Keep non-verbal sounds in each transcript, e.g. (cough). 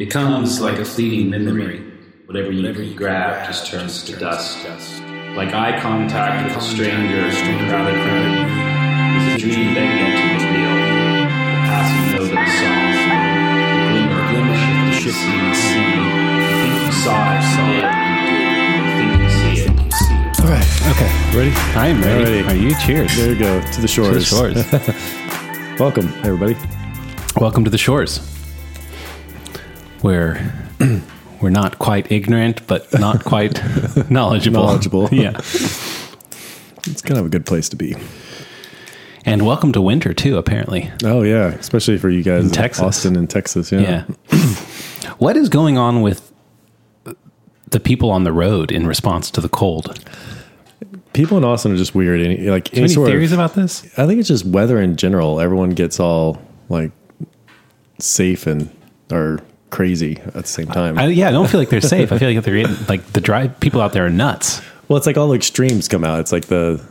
Becomes like a fleeting memory. Whatever you, you grab just turns to dust. Like eye contact with a stranger in a crowded room. Is a dream begging to be real. The passing note of a song. The glimmer, glimmer of the shifting sea. You think you saw it, saw it. You think you see it, you see it. All right. Okay. Ready? I'm ready. Alrighty. Are you? Cheers. There we go. To the shores. To the shores. shores. (laughs) Welcome, everybody. Welcome to the shores, where (clears throat) we're not quite ignorant, but not (laughs) quite knowledgeable. Knowledgeable. (laughs) yeah. (laughs) It's kind of a good place to be. And welcome to winter too. Apparently. Oh yeah, especially for you guys in Texas. Austin and Texas. Yeah. Yeah. (clears throat) what is going on with the people on the road in response to the cold? People in Austin are just weird. Any, like any theories of, about this? I think it's just weather in general. Everyone gets all like safe and or crazy at the same time. I, yeah, I don't feel like they're safe. I feel like they're like the drive people out there are nuts. well, it's like all the extremes come out. It's like the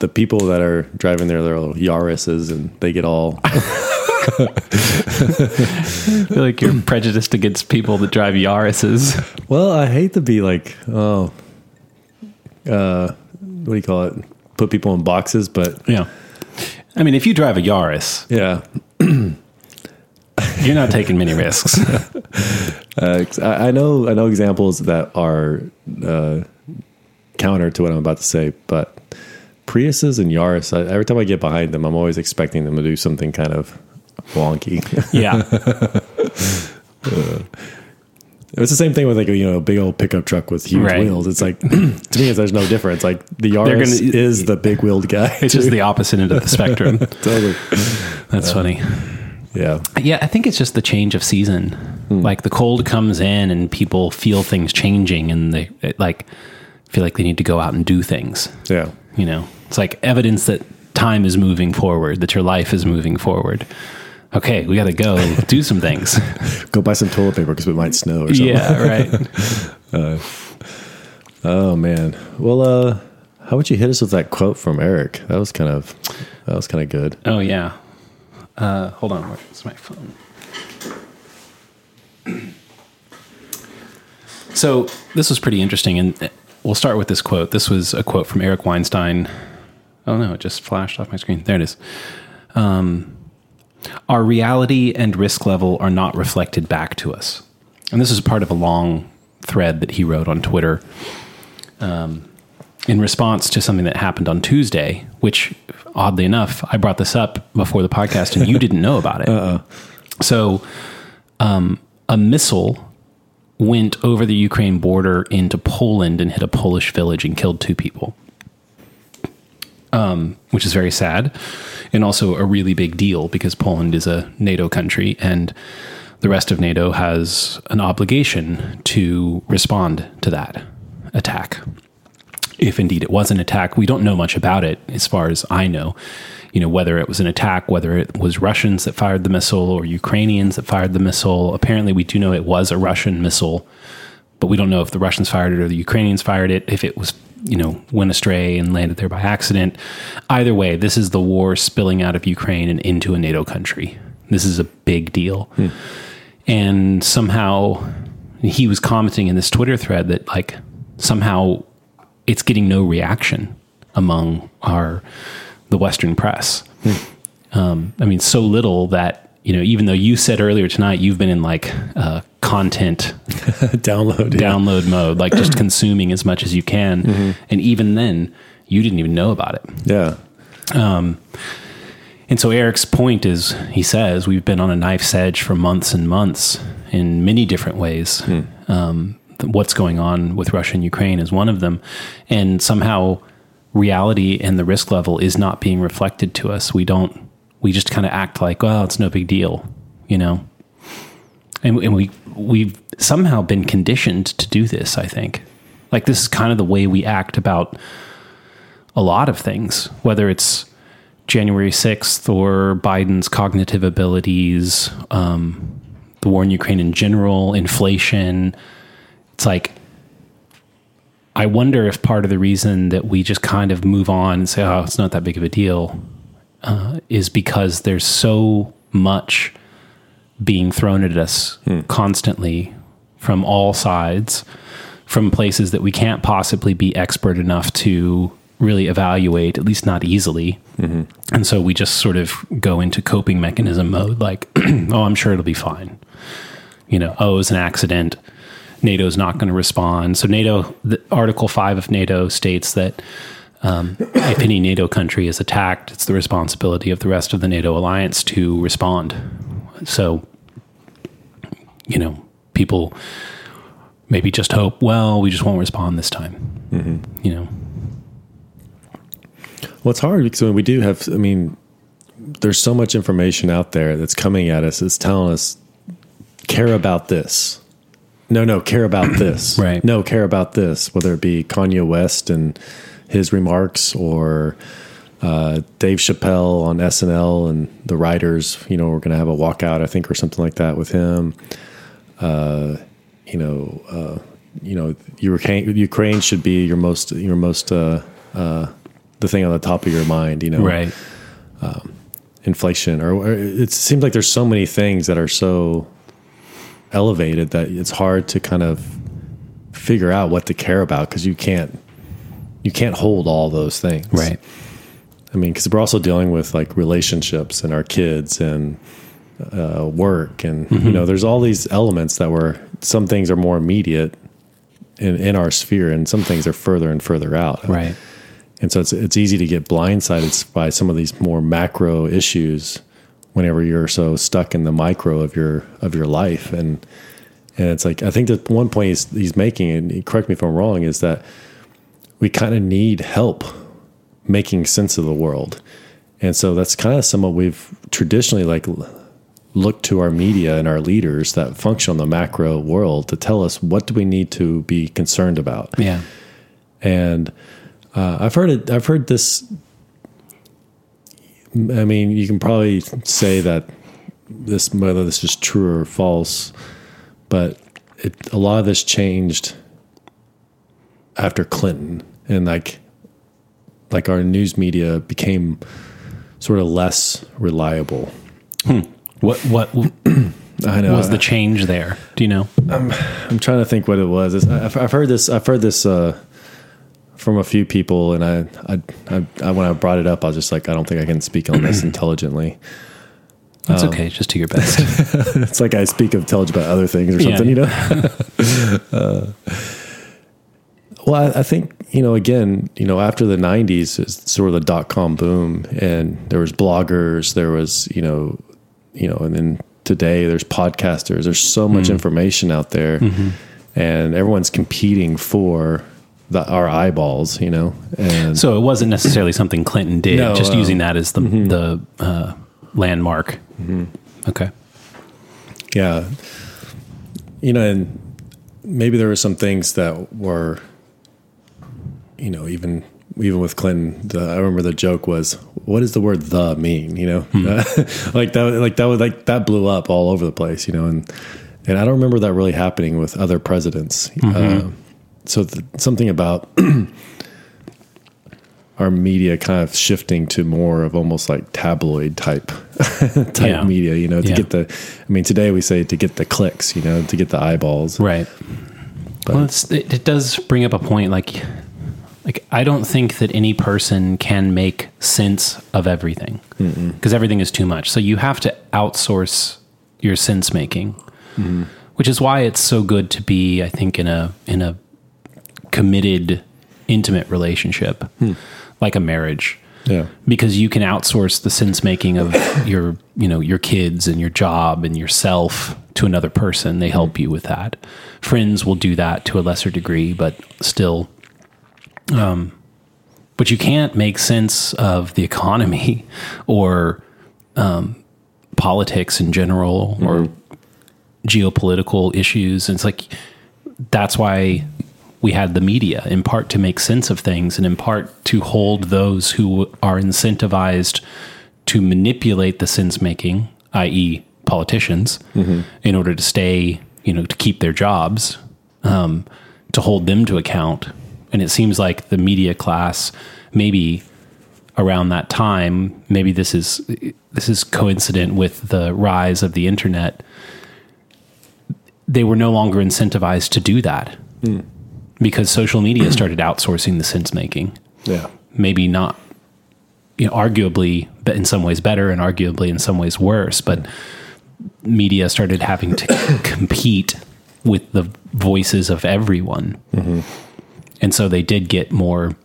the people that are driving their little Yaris's and they get all (laughs) I feel like you're prejudiced against people that drive Yaris's. Well, I hate to be like, oh, uh, what do you call it? Put people in boxes, but Yeah. I mean, if you drive a Yaris, yeah, (clears throat) (laughs) you're not taking many risks. (laughs) uh, I, I know, I know examples that are uh, counter to what I'm about to say, but Priuses and Yaris, I, every time I get behind them, I'm always expecting them to do something kind of wonky. (laughs) Yeah. it's the same thing with like a you know a big old pickup truck with huge Right. wheels. It's like (clears throat) to me, there's no difference. Like the Yaris gonna- is the big wheeled guy. It's just the opposite end of the spectrum. totally. That's funny. Yeah. Yeah, I think it's just the change of season. Like the cold comes in and people feel things changing and they it, like feel like they need to go out and do things. Yeah. You know, it's like evidence that time is moving forward, that your life is moving forward. Okay, we got to go (laughs) do some things. (laughs) Go buy some toilet paper because it might snow or something. yeah, right. (laughs) Oh man. Well, uh, how would you hit us with that quote from Eric? That was kind of that was kind of good. Oh yeah. Uh, hold on, where's my phone? So this was pretty interesting, and we'll start with this quote. This was a quote from Eric Weinstein. Oh no, it just flashed off my screen. There it is. Um, our reality and risk level are not reflected back to us, and this is part of a long thread that he wrote on Twitter in response to something that happened on Tuesday, which oddly enough, I brought this up before the podcast and you didn't know about it. (laughs) So, um, a missile went over the Ukraine border into Poland and hit a Polish village and killed two people, um, which is very sad and also a really big deal because Poland is a NATO country and the rest of NATO has an obligation to respond to that attack if indeed it was an attack. We don't know much about it as far as I know. You know, whether it was an attack, whether it was Russians that fired the missile or Ukrainians that fired the missile. Apparently, we do know it was a Russian missile, but we don't know if the Russians fired it or the Ukrainians fired it, if it was, you know, went astray and landed there by accident. Either way, this is the war spilling out of Ukraine and into a NATO country. This is a big deal. Hmm. And somehow he was commenting in this Twitter thread that, like, somehow it's getting no reaction among our the Western press. Um, I mean, so little that you know. Even though you said earlier tonight you've been in like uh, content (laughs) Download. yeah. download mode, like just (clears throat) consuming as much as you can, and even then, you didn't even know about it. Yeah. And so Eric's point is, he says, we've been on a knife's edge for months and months in many different ways. Um, th- what's going on with Russia and Ukraine is one of them. And somehow reality and the risk level is not being reflected to us. We don't, we just kind of act like, well, it's no big deal, you know? And, and we, we've somehow been conditioned to do this, I think. Like this is kind of the way we act about a lot of things, whether it's January 6th or Biden's cognitive abilities, um, the war in Ukraine in general, inflation. It's like, I wonder if part of the reason that we just kind of move on and say, oh, it's not that big of a deal, uh, is because there's so much being thrown at us constantly from all sides, from places that we can't possibly be expert enough to really evaluate, at least not easily. And so we just sort of go into coping mechanism mode like, (clears throat) oh, I'm sure it'll be fine. You know, oh, it was an accident. NATO's not going to respond. So, NATO, the Article 5 of NATO states that um, if any NATO country is attacked, it's the responsibility of the rest of the NATO alliance to respond. So, you know, people maybe just hope, well, we just won't respond this time. You know, Well, it's hard because when we do have, I mean, there's so much information out there that's coming at us. It's telling us, care about this. No, no, care about (clears throat) this. Right. No, care about this. Whether it be Kanye West and his remarks or uh, Dave Chappelle on SNL and the writers, you know, we're going to have a walkout, I think, or something like that with him. Uh, you know, uh, you know, Ukraine, Ukraine should be your most, your most, uh, uh, the thing on the top of your mind, you know, right. Um, inflation, or, or it seems like there's so many things that are so elevated that it's hard to kind of figure out what to care about because you can't, you can't hold all those things, Right. I mean, because we're also dealing with like relationships and our kids and uh, work, and you know, there's all these elements that were some things are more immediate in, in our sphere, and some things are further and further out. Right. And so it's it's easy to get blindsided by some of these more macro issues whenever you're so stuck in the micro of your of your life, and and it's like I think that one point he's, he's making, and correct me if I'm wrong, is that we kind of need help making sense of the world. And so that's kind of some of we've traditionally like looked to our media and our leaders that function on the macro world to tell us what do we need to be concerned about. Yeah. And uh, I've heard it. I've heard this. I mean, you can probably say that this whether this is true or false, but it, a lot of this changed after Clinton, and like like our news media became sort of less reliable. What what (clears throat) I know. was the change there? Do you know? I'm trying to think what it was. I've, I've heard this. I've heard this uh, from a few people, and I, I, I, I, when I brought it up, I was just like, I don't think I can speak on this (clears throat) intelligently. That's um, okay. Just do your (laughs) best. It's like I speak intelligent about other things or Yeah. something, you know. (laughs) uh, well, I, I think you know. Again, you know, after the '90s, is sort of the dot com boom, and there was bloggers, there was you know, you know, and then today there's podcasters. There's so much hmm. information out there, mm-hmm. and everyone's competing for the, our eyeballs, you know. And so it wasn't necessarily something Clinton did. No, just uh, using that as the the uh, landmark. Okay. Yeah. You know, and maybe there were some things that were, you know, even even with Clinton, the, I remember the joke was, "What does the word the mean?" You know, (laughs) like that, like that was like that blew up all over the place. You know, and and I don't remember that really happening with other presidents. Uh, so th- something about (clears throat) our media kind of shifting to more of almost like tabloid type (laughs) type Yeah. media, you know, to Yeah. get the I mean today we say to get the clicks, you know, to get the eyeballs. Right. well, it's, it, it does bring up a point. Like, like I don't think that any person can make sense of everything because everything is too much. So you have to outsource your sense making, mm-hmm. which is why it's so good to be, I think, in a in a committed, intimate relationship, like a marriage. Yeah. because you can outsource the sense making of (coughs) your you know your kids and your job and yourself to another person. They help you with that. Friends will do that to a lesser degree but still um but you can't make sense of the economy (laughs) or um politics in general or geopolitical issues. And it's like that's why we had the media in part to make sense of things and in part to hold those who are incentivized to manipulate the sense making, i.e., politicians, in order to stay, you know, to keep their jobs, um, to hold them to account. And it seems like the media class maybe around that time, maybe this is this is coincident with the rise of the internet. They were no longer incentivized to do that because social media started outsourcing the sense making. Yeah. Maybe not, you know, arguably, but in some ways better, and arguably in some ways worse. But media started having to (coughs) compete with the voices of everyone, mm-hmm. and so they did get more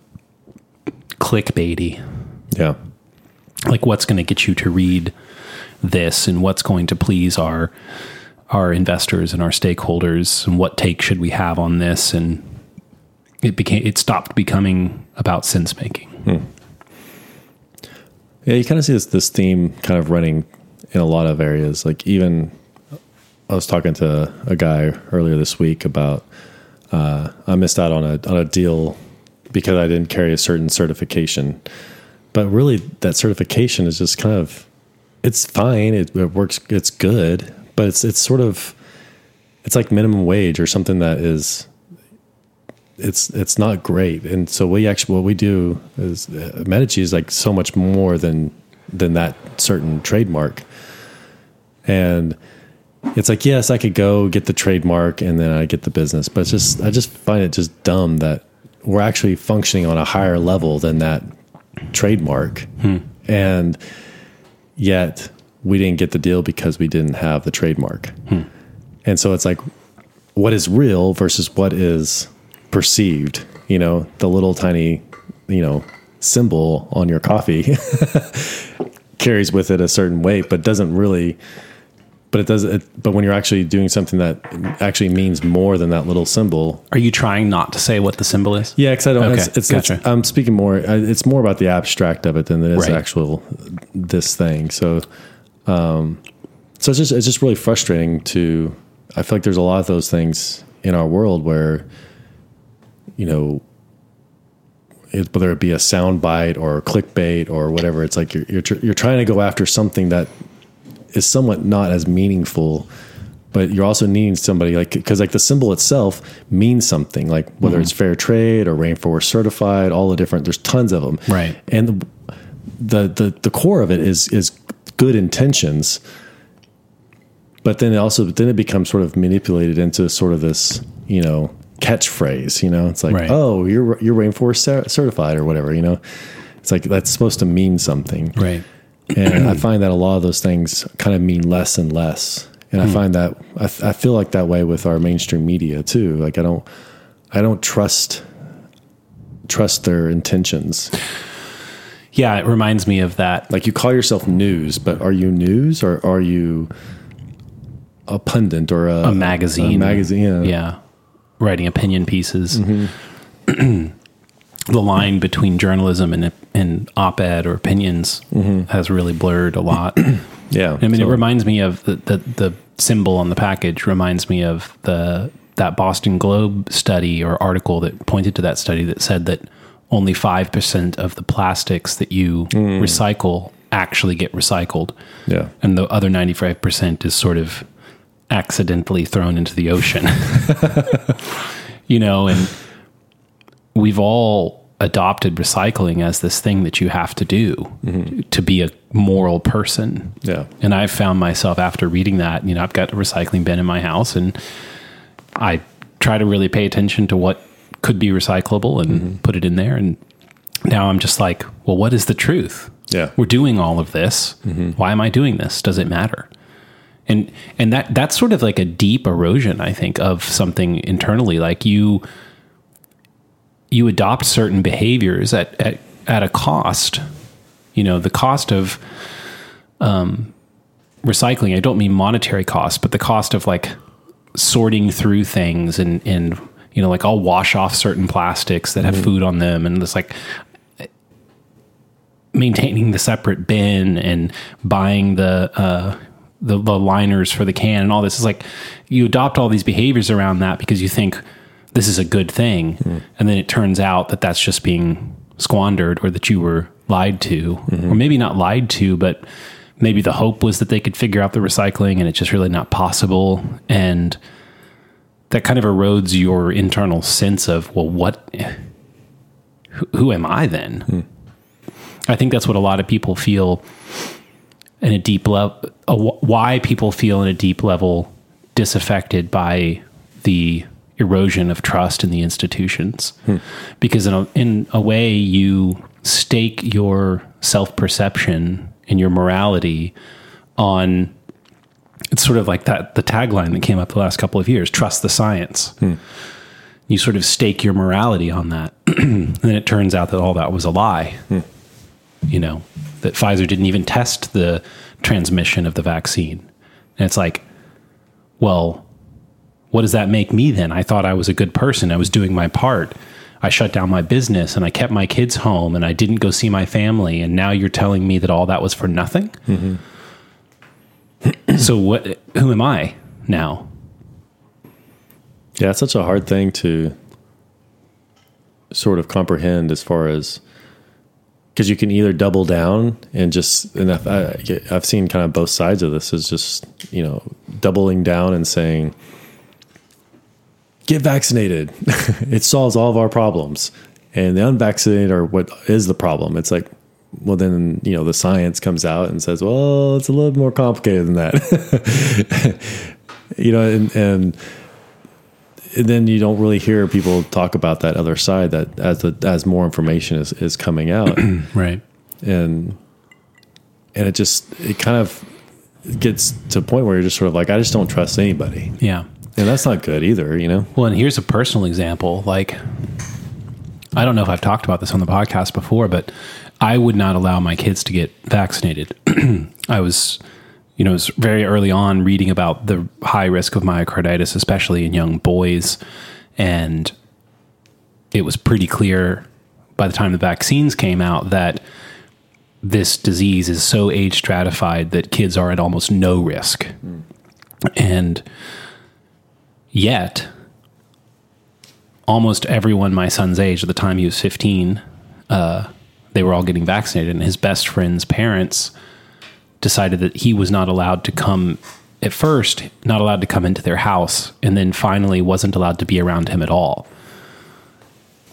clickbaity Yeah. like what's going to get you to read this and what's going to please our our investors and our stakeholders and what take should we have on this and it became it stopped becoming about sense making Yeah, you kind of see this this theme kind of running in a lot of areas. Like even I was talking to a guy earlier this week about uh, I missed out on a on a deal because I didn't carry a certain certification. But really, that certification is just kind of it's fine. It, it works. It's good, but it's it's sort of it's like minimum wage or something that is it's it's not great. And so we actually what we do is uh, Medici is like so much more than than that certain trademark. And it's like yes, I could go get the trademark and then I get the business, but it's just I just find it just dumb that we're actually functioning on a higher level than that trademark. And yet we didn't get the deal because we didn't have the trademark. And so it's like what is real versus what is perceived, you know, the little tiny, you know, symbol on your coffee (laughs) carries with it a certain weight, but doesn't really but it does it, but when you're actually doing something that actually means more than that little symbol. are you trying not to say what the symbol is Yeah, cuz I don't Okay, it's, it's, gotcha. it's I'm speaking more it's more about the abstract of it than it is Right. actual this thing. So um so it's just it's just really frustrating to I feel like there's a lot of those things in our world where you know it, whether it be a sound bite or clickbait or whatever it's like you're you're, tr- you're trying to go after something that is somewhat not as meaningful but you're also needing somebody like because like the symbol itself means something like whether mm-hmm. it's fair trade or rainforest certified all the different there's tons of them Right. and the the the core of it is is good intentions but then it also then it becomes sort of manipulated into sort of this you know catchphrase you know it's like Right. oh you're you're rainforest cer- certified or whatever you know it's like that's supposed to mean something right and I find that a lot of those things kind of mean less and less. And I hmm. find that I, I feel like that way with our mainstream media too. Like I don't, I don't trust trust their intentions. yeah it reminds me of that Like you call yourself news, but are you news or are you a pundit or a, a magazine A magazine, yeah. yeah writing opinion pieces Mm-hmm. (clears throat) the line between journalism and and op-ed or opinions has really blurred a lot (clears throat) yeah. I mean, So- it reminds me of the, the the symbol on the package. Reminds me of the that Boston Globe study or article that pointed to that study that said that only five percent of the plastics that you recycle actually get recycled, yeah, and the other ninety five percent is sort of accidentally thrown into the ocean. (laughs) you know, and we've all adopted recycling as this thing that you have to do mm-hmm. to be a moral person. yeah, And I've found myself after reading that, you know, I've got a recycling bin in my house and I try to really pay attention to what could be recyclable and mm-hmm. put it in there. And now I'm just like, well, what is the truth? Yeah. We're doing all of this. Mm-hmm. Why am I doing this? Does it matter? And and that that's sort of like a deep erosion, I think, of something internally. Like you you adopt certain behaviors at, at, at a cost. You know, the cost of um, recycling, I don't mean monetary cost, but the cost of like sorting through things and, and you know, like I'll wash off certain plastics that have food on them and it's like maintaining the separate bin and buying the, uh, the, the liners for the can and all this. Is like you adopt all these behaviors around that because you think this is a good thing. Hmm. And then it turns out that that's just being squandered or that you were lied to mm-hmm. or maybe not lied to but maybe the hope was that they could figure out the recycling and it's just really not possible. And that kind of erodes your internal sense of well what who, who am i then? Hmm. I think that's what a lot of people feel in a deep level. Why people feel in a deep level disaffected by the erosion of trust in the institutions, hmm. because in a, in a way you stake your self perception and your morality on. It's sort of like that the tagline that came up the last couple of years: "Trust the science." Hmm you sort of stake your morality on that. (clears throat) and then it turns out that all that was a lie. Hmm. You know, that Pfizer didn't even test the transmission of the vaccine. And it's like, well, what does that make me then? I thought I was a good person. I was doing my part. I shut down my business and I kept my kids home and I didn't go see my family. And now you're telling me that all that was for nothing? Mm-hmm. (clears throat) so what? Who am I now? Yeah, it's such a hard thing to sort of comprehend as far as because you can either double down and just and I've, I, have seen kind of both sides of this is just you know doubling down and saying get vaccinated. (laughs) It solves all of our problems. And the unvaccinated are what is the problem. It's like well then you know the science comes out and says well it's a little more complicated than that. (laughs) You know and, and then you don't really hear people talk about that other side that as the as more information is, is coming out. (clears throat) Right. And and it just it kind of gets to a point where you're just sort of like i just don't trust anybody. Yeah. And that's not good either you know? Well and here's a personal example like i don't know if i've talked about this on the podcast before but i would not allow my kids to get vaccinated. (clears throat) I was you know, it was very early on reading about the high risk of myocarditis, especially in young boys. And it was pretty clear by the time the vaccines came out that this disease is so age stratified that kids are at almost no risk. Mm. And yet, almost everyone my son's age at the time he was 15, uh, they were all getting vaccinated. And his best friend's parents decided that he was not allowed to come at first not allowed to come into their house and then finally wasn't allowed to be around him at all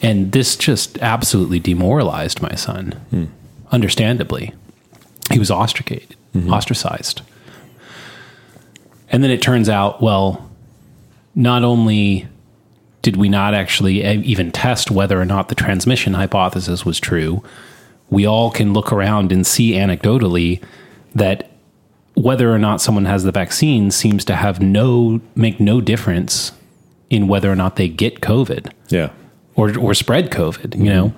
and this just absolutely demoralized my son hmm. understandably he was mm-hmm. ostracized and then it turns out well not only did we not actually even test whether or not the transmission hypothesis was true we all can look around and see anecdotally that whether or not someone has the vaccine seems to have no make no difference in whether or not they get COVID. Yeah. Or or spread COVID, mm-hmm. you know?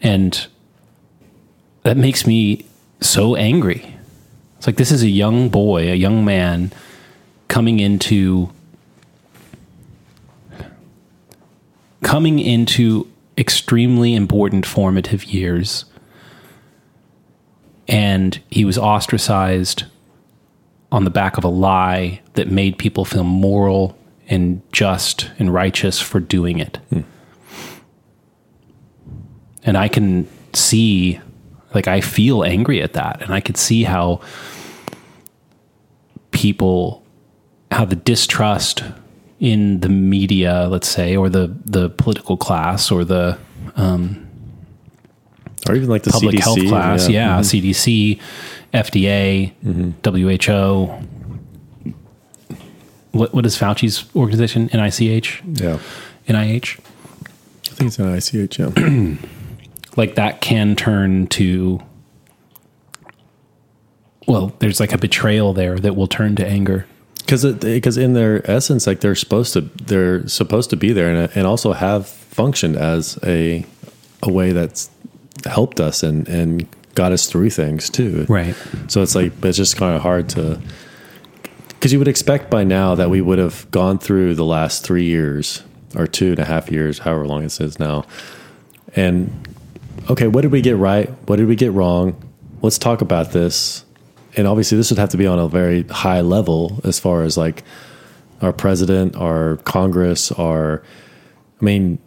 And that makes me so angry. It's like this is a young boy, a young man coming into coming into extremely important formative years and he was ostracized on the back of a lie that made people feel moral and just and righteous for doing it. Hmm. And I can see, like, I feel angry at that. And I could see how people, how the distrust in the media, let's say, or the, the political class or the, um, or even like the public CDC, health class. Yeah, yeah mm-hmm. CDC, FDA, mm-hmm. WHO. What what is Fauci's organization? NICH. Yeah, NIH. I think it's NICH. Yeah. (clears throat) like that can turn to. Well, there's like a betrayal there that will turn to anger because because in their essence, like they're supposed to they're supposed to be there and and also have functioned as a a way that's helped us and and got us through things too. Right. So it's like it's just kind of hard to because you would expect by now that we would have gone through the last three years or two and a half years, however long it is now, and okay, what did we get right? What did we get wrong? Let's talk about this. And obviously, this would have to be on a very high level as far as like our president, our Congress, our I mean,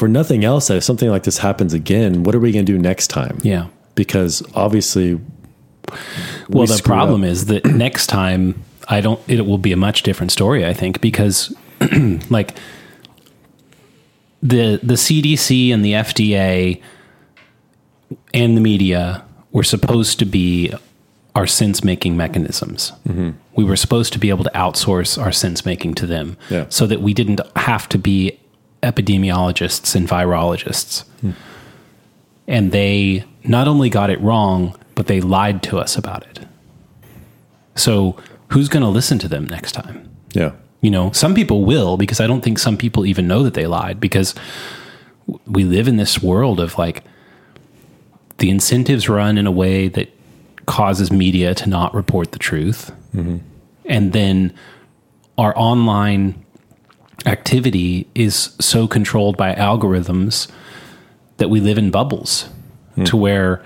for nothing else, if something like this happens again, what are we going to do next time? Yeah. Because obviously, well, we the problem up. is that (clears throat) next time, I don't, it will be a much different story, I think, because (clears throat) like the, the CDC and the FDA and the media were supposed to be our sense making mechanisms. Mm-hmm. We were supposed to be able to outsource our sense making to them Yeah. so that we didn't have to be epidemiologists and virologists. Hmm. And they not only got it wrong, but they lied to us about it. So, who's going to listen to them next time? Yeah. You know, some people will because I don't think some people even know that they lied because we live in this world of like the incentives run in a way that causes media to not report the truth. Mm-hmm. And then our online activity is so controlled by algorithms that we live in bubbles hmm. to where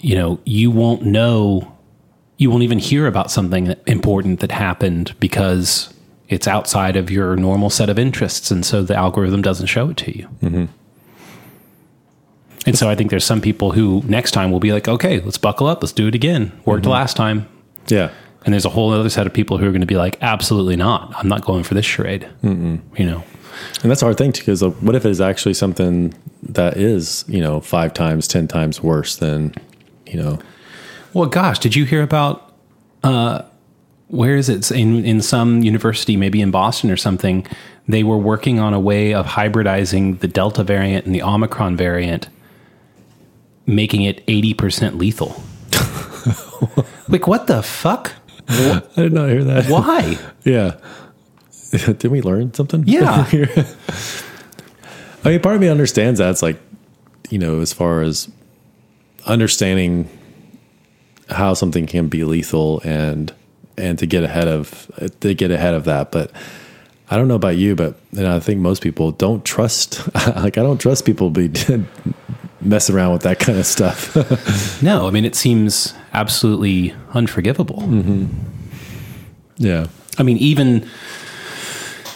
you know you won't know you won't even hear about something important that happened because it's outside of your normal set of interests and so the algorithm doesn't show it to you. Mm-hmm. And so i think there's some people who next time will be like okay let's buckle up let's do it again. Worked mm-hmm. last time. Yeah. And there's a whole other set of people who are going to be like absolutely not i'm not going for this charade you know And that's a hard thing too, because like, what if it is actually something that is, you know, five times, ten times worse than, you know, Well, gosh, did you hear about uh, where is it in in some university, maybe in Boston or something? They were working on a way of hybridizing the Delta variant and the Omicron variant, making it eighty percent lethal. (laughs) like what the fuck? (laughs) I did not hear that. Why? (laughs) Yeah. (laughs) Did we learn something? Yeah. I mean, part of me understands that. It's like, you know, as far as understanding how something can be lethal and and to get ahead of to get ahead of that. But I don't know about you, but and I think most people don't trust. Like, I don't trust people be mess around with that kind of stuff. (laughs) No, I mean it seems absolutely unforgivable. Mm-hmm. yeah. I mean, even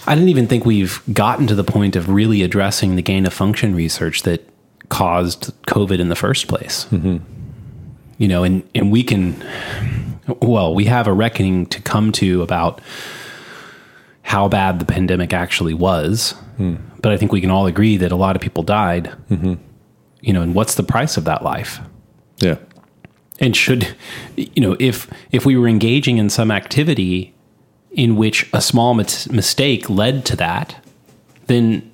I didn't even think we've gotten to the point of really addressing the gain of function research that caused COVID in the first place. Mm-hmm. You know, and and we can, well, we have a reckoning to come to about how bad the pandemic actually was. Hmm. But I think we can all agree that a lot of people died. Mm-hmm. You know, and what's the price of that life? Yeah. and should you know if if we were engaging in some activity in which a small mis- mistake led to that then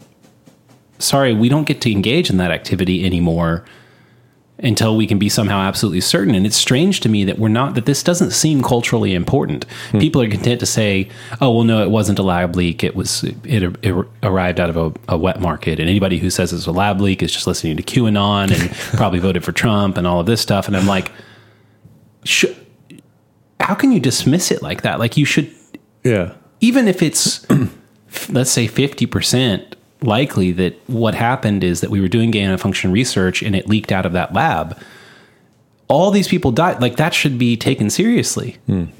sorry we don't get to engage in that activity anymore until we can be somehow absolutely certain. And it's strange to me that we're not that this doesn't seem culturally important. Hmm. People are content to say oh well no it wasn't a lab leak. It was it, it arrived out of a, a wet market. And anybody who says it's a lab leak is just listening to qanon and (laughs) probably voted for trump and all of this stuff. And i'm like sh- how can you dismiss it like that? Like you should Yeah. even if it's (clears throat) let's say 50% likely that what happened is that we were doing gain of function research and it leaked out of that lab. All these people died. Like that should be taken seriously.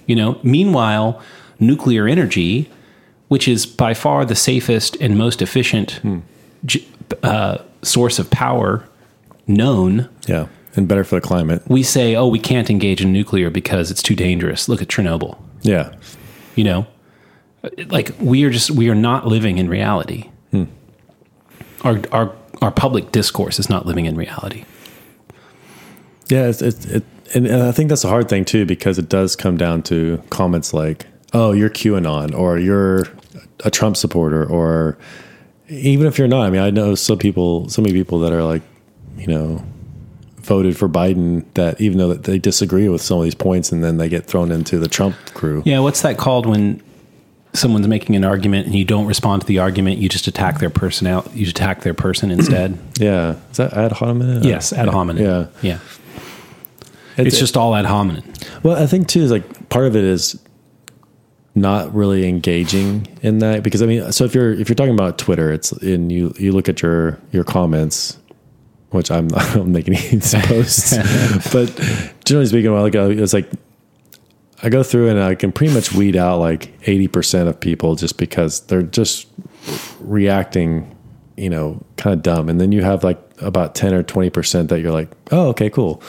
You know meanwhile nuclear energy which is by far the safest and most efficient j- uh, source of power known. Yeah. And better for the climate. we say oh we can't engage in nuclear because it's too dangerous. Look at chernobyl. Yeah. you know? Like we are just we are not living in reality our our our public discourse is not living in reality Yeah, it's, it's, it, and, and I think that's a hard thing too because it does come down to comments like, "Oh, you're QAnon," or "You're a Trump supporter," or even if you're not. I mean, I know some people, so many people that are like, you know, voted for Biden that even though that they disagree with some of these points, and then they get thrown into the Trump crew. yeah what's that called when someone's making an argument and you don't respond to the argument you just attack their personality you attack their person (clears throat) instead? Yeah, is that ad hominem? yes ad hominem. Yeah, yeah. It's just all ad hominem. Well, I think too is like part of it is not really engaging in that because I mean, so if you're if you're talking about Twitter, it's and you you look at your your comments, which I'm not I don't make any (laughs) posts, (laughs) but generally speaking, a while ago, it's like I go through and I can pretty much weed out like eighty percent of people just because they're just reacting, you know, kind of dumb, and then you have like about ten or twenty percent that you're like, oh, okay, cool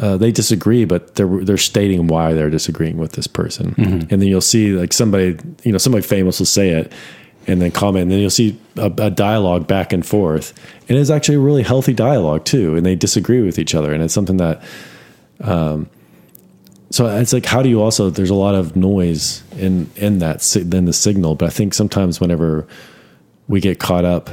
uh, they disagree, but they're they're stating why they're disagreeing with this person, and then you'll see like somebody you know somebody famous will say it, and then comment. And then you'll see a, a dialogue back and forth, and it's actually a really healthy dialogue too. And they disagree with each other, and it's something that. Um, so it's like, how do you also? There's a lot of noise in in that then the signal, but I think sometimes whenever we get caught up,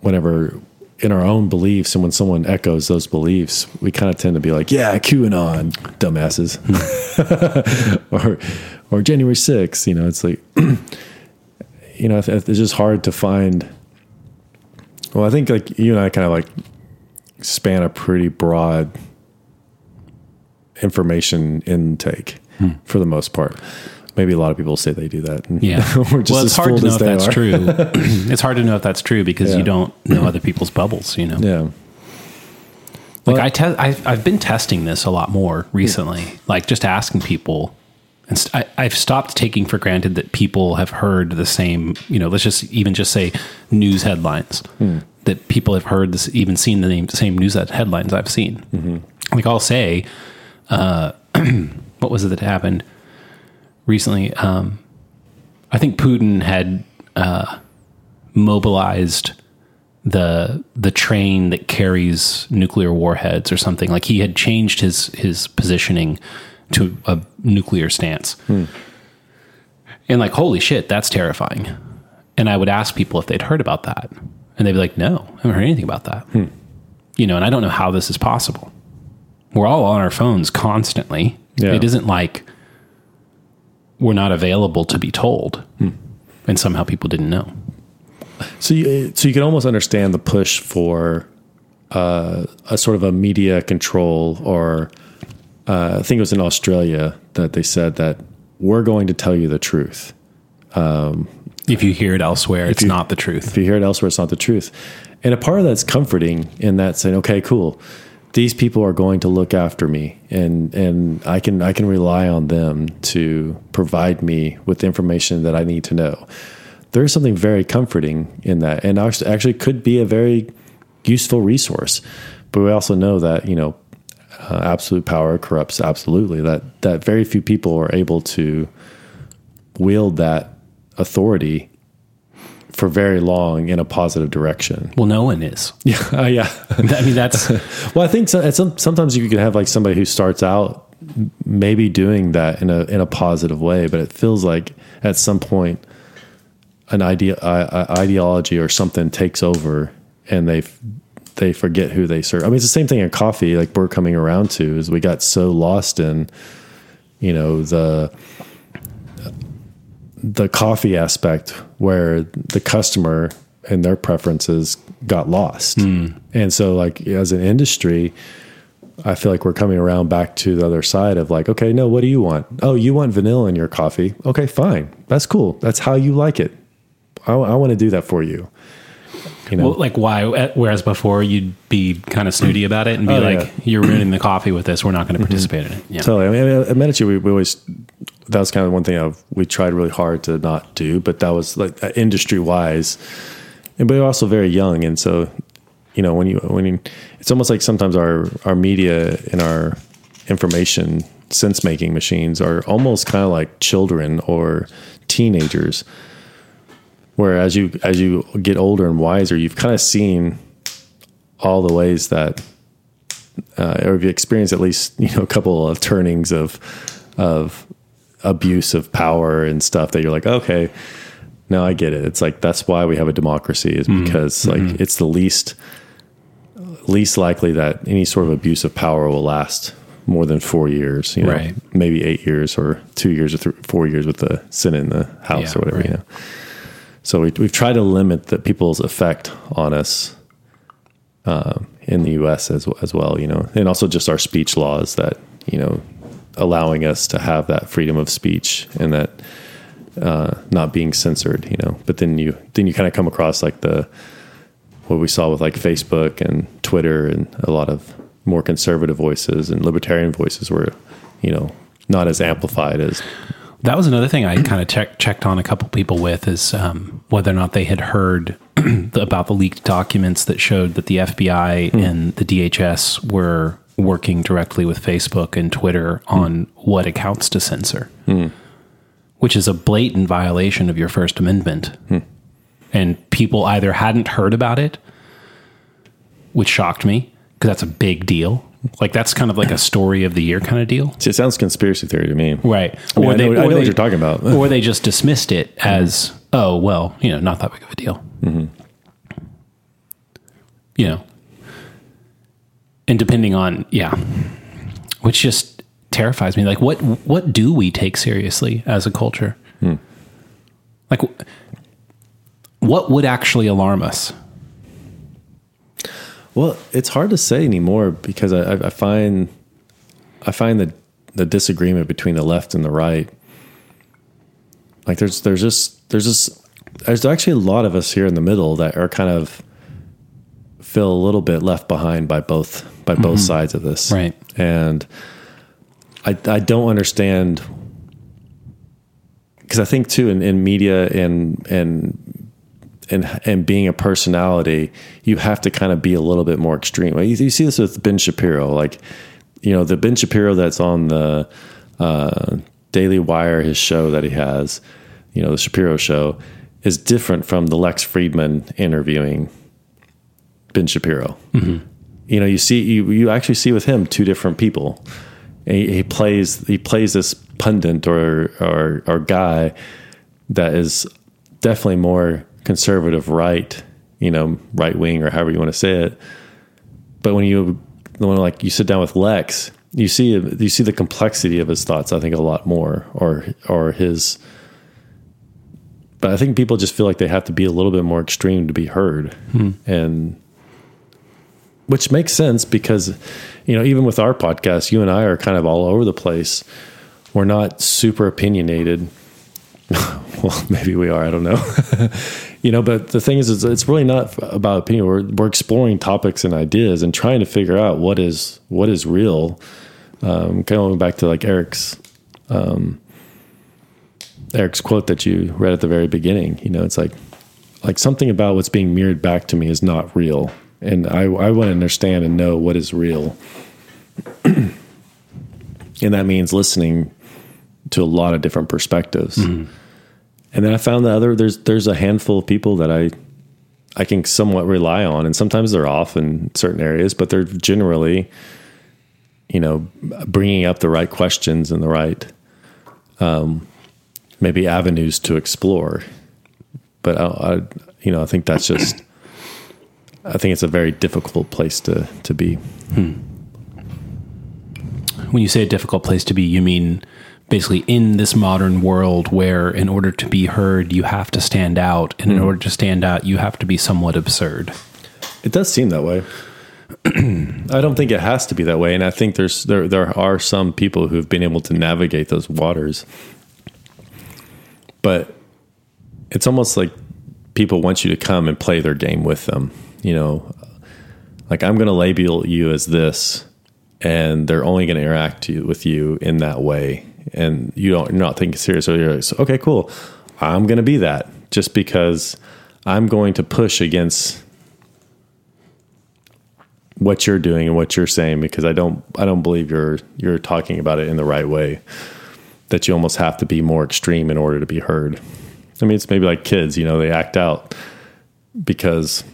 whenever in our own beliefs, and when someone echoes those beliefs, we kind of tend to be like, "Yeah, QAnon, dumbasses," (laughs) or or January 6th. You know, it's like, (clears throat) you know, it's just hard to find. Well, I think like you and I kind of like span a pretty broad information intake hmm. for the most part. Maybe a lot of people say they do that. Yeah. (laughs) just well, it's hard to know if that's are. true. (laughs) it's hard to know if that's true because Yeah. you don't know other people's bubbles, you know? Yeah. Like Well- I te- I've, I've been testing this a lot more recently, like just asking people. And st- I, I've stopped taking for granted that people have heard the same, you know, let's just even just say news headlines. Hmm. That people have heard this, even seen the name, same news headlines I've seen. Mm-hmm. Like I'll say, uh, (clears throat) what was it that happened recently? Um, I think Putin had uh, mobilized the the train that carries nuclear warheads or something. Like he had changed his his positioning to a nuclear stance. And like, holy shit, that's terrifying. And I would ask people if they'd heard about that. And they'd be like, no, I haven't heard anything about that. You know, and I don't know how this is possible. We're all on our phones constantly. Yeah. It isn't like we're not available to be told. And somehow people didn't know. So you, so you can almost understand the push for uh, a sort of a media control, or uh, I think it was in Australia that they said that we're going to tell you the truth. If you hear it elsewhere, it's you- not the truth. If you hear it elsewhere, it's not the truth. And a part of that's comforting in that saying, okay, cool. These people are going to look after me and, and I can I can rely on them to provide me with information that I need to know. There's something very comforting in that and actually actually could be a very useful resource. But we also know that, you know, uh, absolute power corrupts absolutely. That that very few people are able to wield that authority for very long in a positive direction. Well, no one is. (laughs) Yeah, uh, yeah. (laughs) I mean, that's (laughs) well, I think so, some, sometimes you can have like somebody who starts out maybe doing that in a in a positive way, but it feels like at some point an idea uh, ideology or something takes over and they f- they forget who they serve. I mean, it's the same thing in coffee. Like we're coming around to is we got so lost in you know the the coffee aspect where the customer and their preferences got lost. And so like as an industry, I feel like we're coming around back to the other side of like, okay, no, what do you want? Oh, you want vanilla in your coffee. Okay, fine. That's cool. That's how you like it. I, I want to do that for you. You know, well, like why? Whereas before you'd be kind of snooty about it and be Oh, like, yeah. Mm-hmm. "You're ruining the (clears throat) coffee with this. We're not going to participate in it." Yeah. Totally. I mean, at Medici, we, we always that was kind of one thing I've, we tried really hard to not do, but that was like industry wise, and but we're also very young, and so you know when you when you, it's almost like sometimes our our media and our information sense making machines are almost kind of like children or teenagers, where as you as you get older and wiser, you've kind of seen all the ways that uh, or have you experienced at least you know a couple of turnings of of abuse of power and stuff that you're like okay now i get it it's like that's why we have a democracy is Mm-hmm. because like it's the least least likely that any sort of abuse of power will last more than four years you know Right. maybe eight years or two years or th- four years with the senate and the house Yeah, or whatever right. you know so we, we've tried to limit the people's effect on us um, in the U.S. as as well, you know, and also just our speech laws that you know allowing us to have that freedom of speech and that uh, not being censored, you know. But then you then you kind of come across like the what we saw with like Facebook and Twitter and a lot of more conservative voices and libertarian voices were, you know, not as amplified as That was another thing I kind of check, checked on a couple people with is um, whether or not they had heard (clears throat) about the leaked documents that showed that the FBI and the DHS were working directly with Facebook and Twitter on what accounts to censor. Hmm. which is a blatant violation of your First Amendment. Hmm. And people either hadn't heard about it, which shocked me because that's a big deal. Like that's kind of like a story of the year kind of deal. See, it sounds conspiracy theory to me. Right. I, mean, I know, I know what you're talking about. (laughs) or they just dismissed it as, hmm. oh, well, you know, not that big of a deal. Mm-hmm. You know, and depending on, yeah, which just terrifies me. Like, what what do we take seriously as a culture? Hmm. Like, what would actually alarm us? Well, it's hard to say anymore because I, I find I find the the disagreement between the left and the right. Like there's there's just there's just there's actually a lot of us here in the middle that are kind of feel a little bit left behind by both by both sides of this. Right. And I I don't understand because I think too in, in media and and and and being a personality, you have to kind of be a little bit more extreme. You, you see this with Ben Shapiro, like you know the Ben Shapiro that's on the uh, Daily Wire, his show that he has, you know the Shapiro show, is different from the Lex Fridman interviewing Ben Shapiro. You know, you see you you actually see with him two different people. He, he plays he plays this pundit or or or guy that is definitely more conservative right, you know, right wing or however you want to say it. But when you when like you sit down with Lex, you see you see the complexity of his thoughts. I think a lot more, or or his. But I think people just feel like they have to be a little bit more extreme to be heard, hmm. and which makes sense because you know even with our podcast, you and I are kind of all over the place. We're not super opinionated (laughs) well, maybe we are. I don't know. (laughs) you know, but the thing is, it's really not about opinion. We're we're exploring topics and ideas and trying to figure out what is what is real. Um, kind of going back to like Eric's um, Eric's quote that you read at the very beginning. You know, it's like like something about what's being mirrored back to me is not real, and I I want to understand and know what is real. (clears throat) and that means listening to a lot of different perspectives. And then I found that other there's there's a handful of people that I I can somewhat rely on, and sometimes they're off in certain areas, but they're generally, you know, bringing up the right questions and the right, um, maybe avenues to explore. But I, I, you know, I think that's just, I think it's a very difficult place to to be. Hmm. When you say a difficult place to be, you mean basically in this modern world where in order to be heard you have to stand out and in hmm. order to stand out you have to be somewhat absurd It does seem that way. (clears throat) I don't think it has to be that way, and I think there's there there are some people who've been able to navigate those waters, but it's almost like people want you to come and play their game with them. You know, like I'm going to label you as this, and they're only going to interact with you in that way, and you don't you're not thinking seriously. You're like, okay, cool. I'm going to be that just because I'm going to push against what you're doing and what you're saying because I don't I don't believe you're you're talking about it in the right way. That you almost have to be more extreme in order to be heard. I mean, it's maybe like kids, you know, they act out because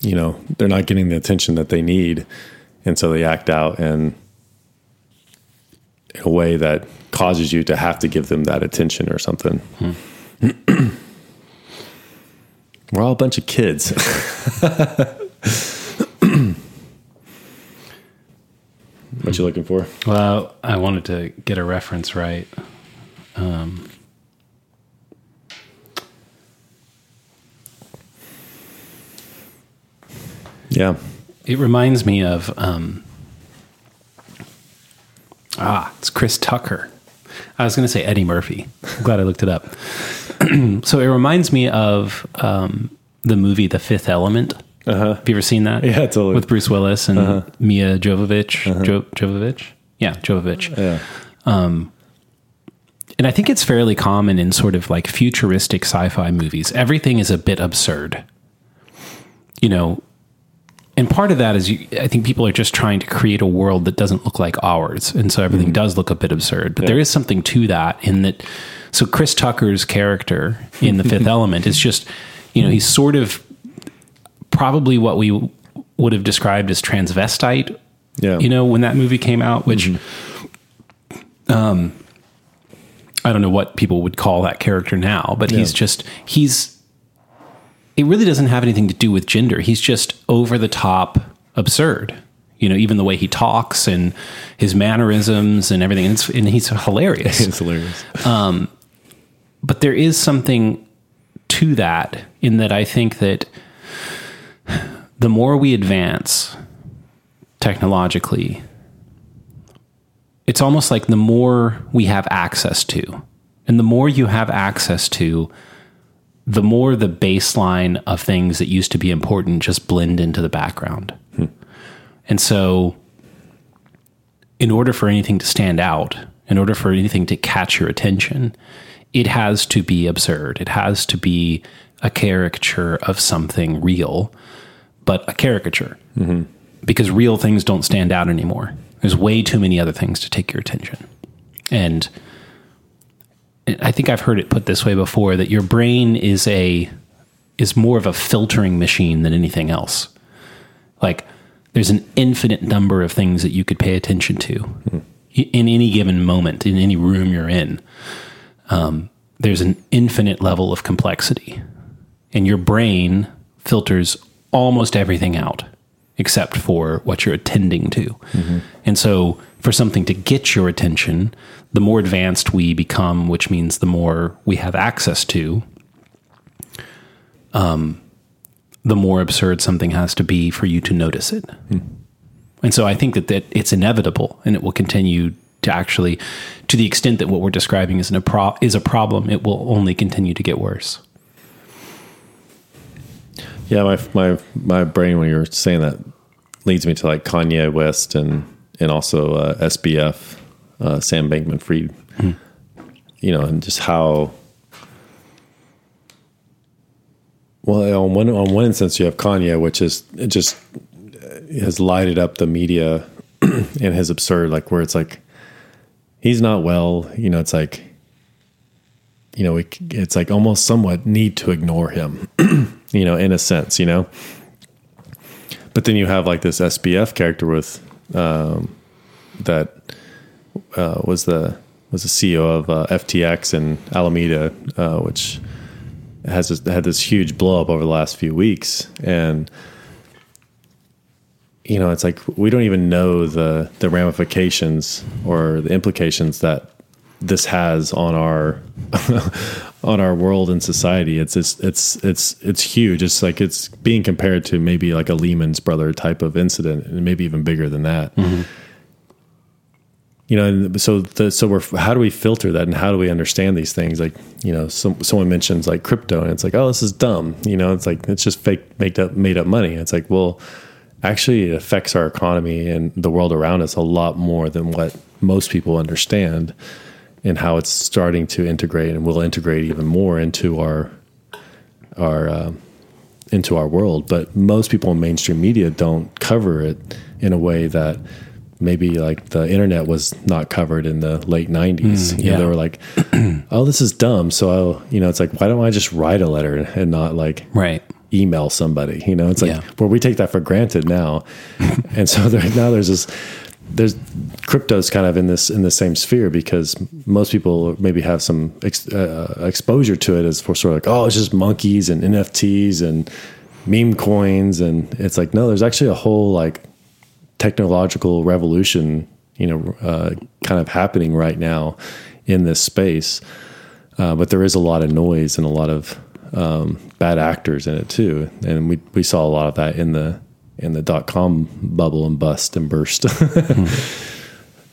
you know, they're not getting the attention that they need and so they act out and in a way that causes you to have to give them that attention or something. We're all a bunch of kids. (laughs) what you looking for? well i wanted to get a reference right um, Yeah. it reminds me of um, ah it's chris tucker i was going to say eddie murphy i'm glad i looked it up (clears throat) so it reminds me of um, the movie the fifth element Uh-huh. have you ever seen that Yeah, totally. with bruce willis and mia jovovich jo- jovovich yeah jovovich Yeah. and I think it's fairly common in sort of like futuristic sci fi movies. Everything is a bit absurd. You know, and part of that is you, I think people are just trying to create a world that doesn't look like ours, and so everything does look a bit absurd. But there is something to that in that. So Chris Tucker's character in The Fifth (laughs) Element is just, you know, he's sort of probably what we would have described as transvestite. Yeah. You know, when that movie came out, which, um, I don't know what people would call that character now, but he's just he's it really doesn't have anything to do with gender. He's just over the top absurd. You know, even the way he talks and his mannerisms and everything. And, it's, and he's hilarious. (laughs) it's hilarious. Um, but there is something to that in that I think that the more we advance technologically, it's almost like the more we have access to, and the more you have access to, the more the baseline of things that used to be important just blend into the background. Hmm. And so, in order for anything to stand out, in order for anything to catch your attention, it has to be absurd. It has to be a caricature of something real, but a caricature. Mm-hmm. Because real things don't stand out anymore. There's way too many other things to take your attention. And I think I've heard it put this way before that your brain is a is more of a filtering machine than anything else. Like there's an infinite number of things that you could pay attention to i- in any given moment, in any room you're in. Um, there's an infinite level of complexity, and your brain filters almost everything out except for what you're attending to. And so, for something to get your attention, the more advanced we become, which means the more we have access to, um, the more absurd something has to be for you to notice it. And so, I think that, that it's inevitable and it will continue to actually, to the extent that what we're describing is, an, a pro- is a problem, it will only continue to get worse. Yeah, my my my brain when you're saying that leads me to like Kanye West and and also uh, SBF, uh, Sam Bankman Fried. You know, and just how. Well, on one on one instance, you have Kanye, which is it just has lighted up the media (clears throat) in his absurd, like where it's like he's not well. You know, it's like you know, it, it's like almost somewhat need to ignore him, (clears throat) you know, in a sense, you know. But then you have like this SBF character with um, that uh, was the was the CEO of uh, FTX and Alameda, uh, which has this, had this huge blow up over the last few weeks, and you know, it's like we don't even know the the ramifications or the implications that this has on our (laughs) on our world and society. It's it's it's it's it's huge. It's like it's being compared to maybe like a Lehman's brother type of incident, and maybe even bigger than that. You know, so the, so we're how do we filter that, and how do we understand these things? Like you know, some someone mentions like crypto, and it's like, oh, this is dumb. You know, it's like it's just fake, made up, made up money. It's like, well, actually, it affects our economy and the world around us a lot more than what most people understand and how it's starting to integrate and will integrate even more into our our um, into our world. But most people in mainstream media don't cover it in a way that maybe like the internet was not covered in the late '90s. you know, yeah. they were like, (clears throat) "Oh, this is dumb." So I'll, you know, it's like, why don't I just write a letter and not like Right. email somebody. You know, it's like Yeah. where we take that for granted now, (laughs) and so there, now there's this. There's crypto's kind of in this in the same sphere because most people maybe have some ex, uh, exposure to it as for sort of like oh it's just monkeys and NFTs and meme coins and it's like no there's actually a whole like technological revolution you know uh, kind of happening right now in this space. Uh, but there is a lot of noise and a lot of um, bad actors in it too, and we we saw a lot of that in the in the dot com bubble and bust and burst. (laughs)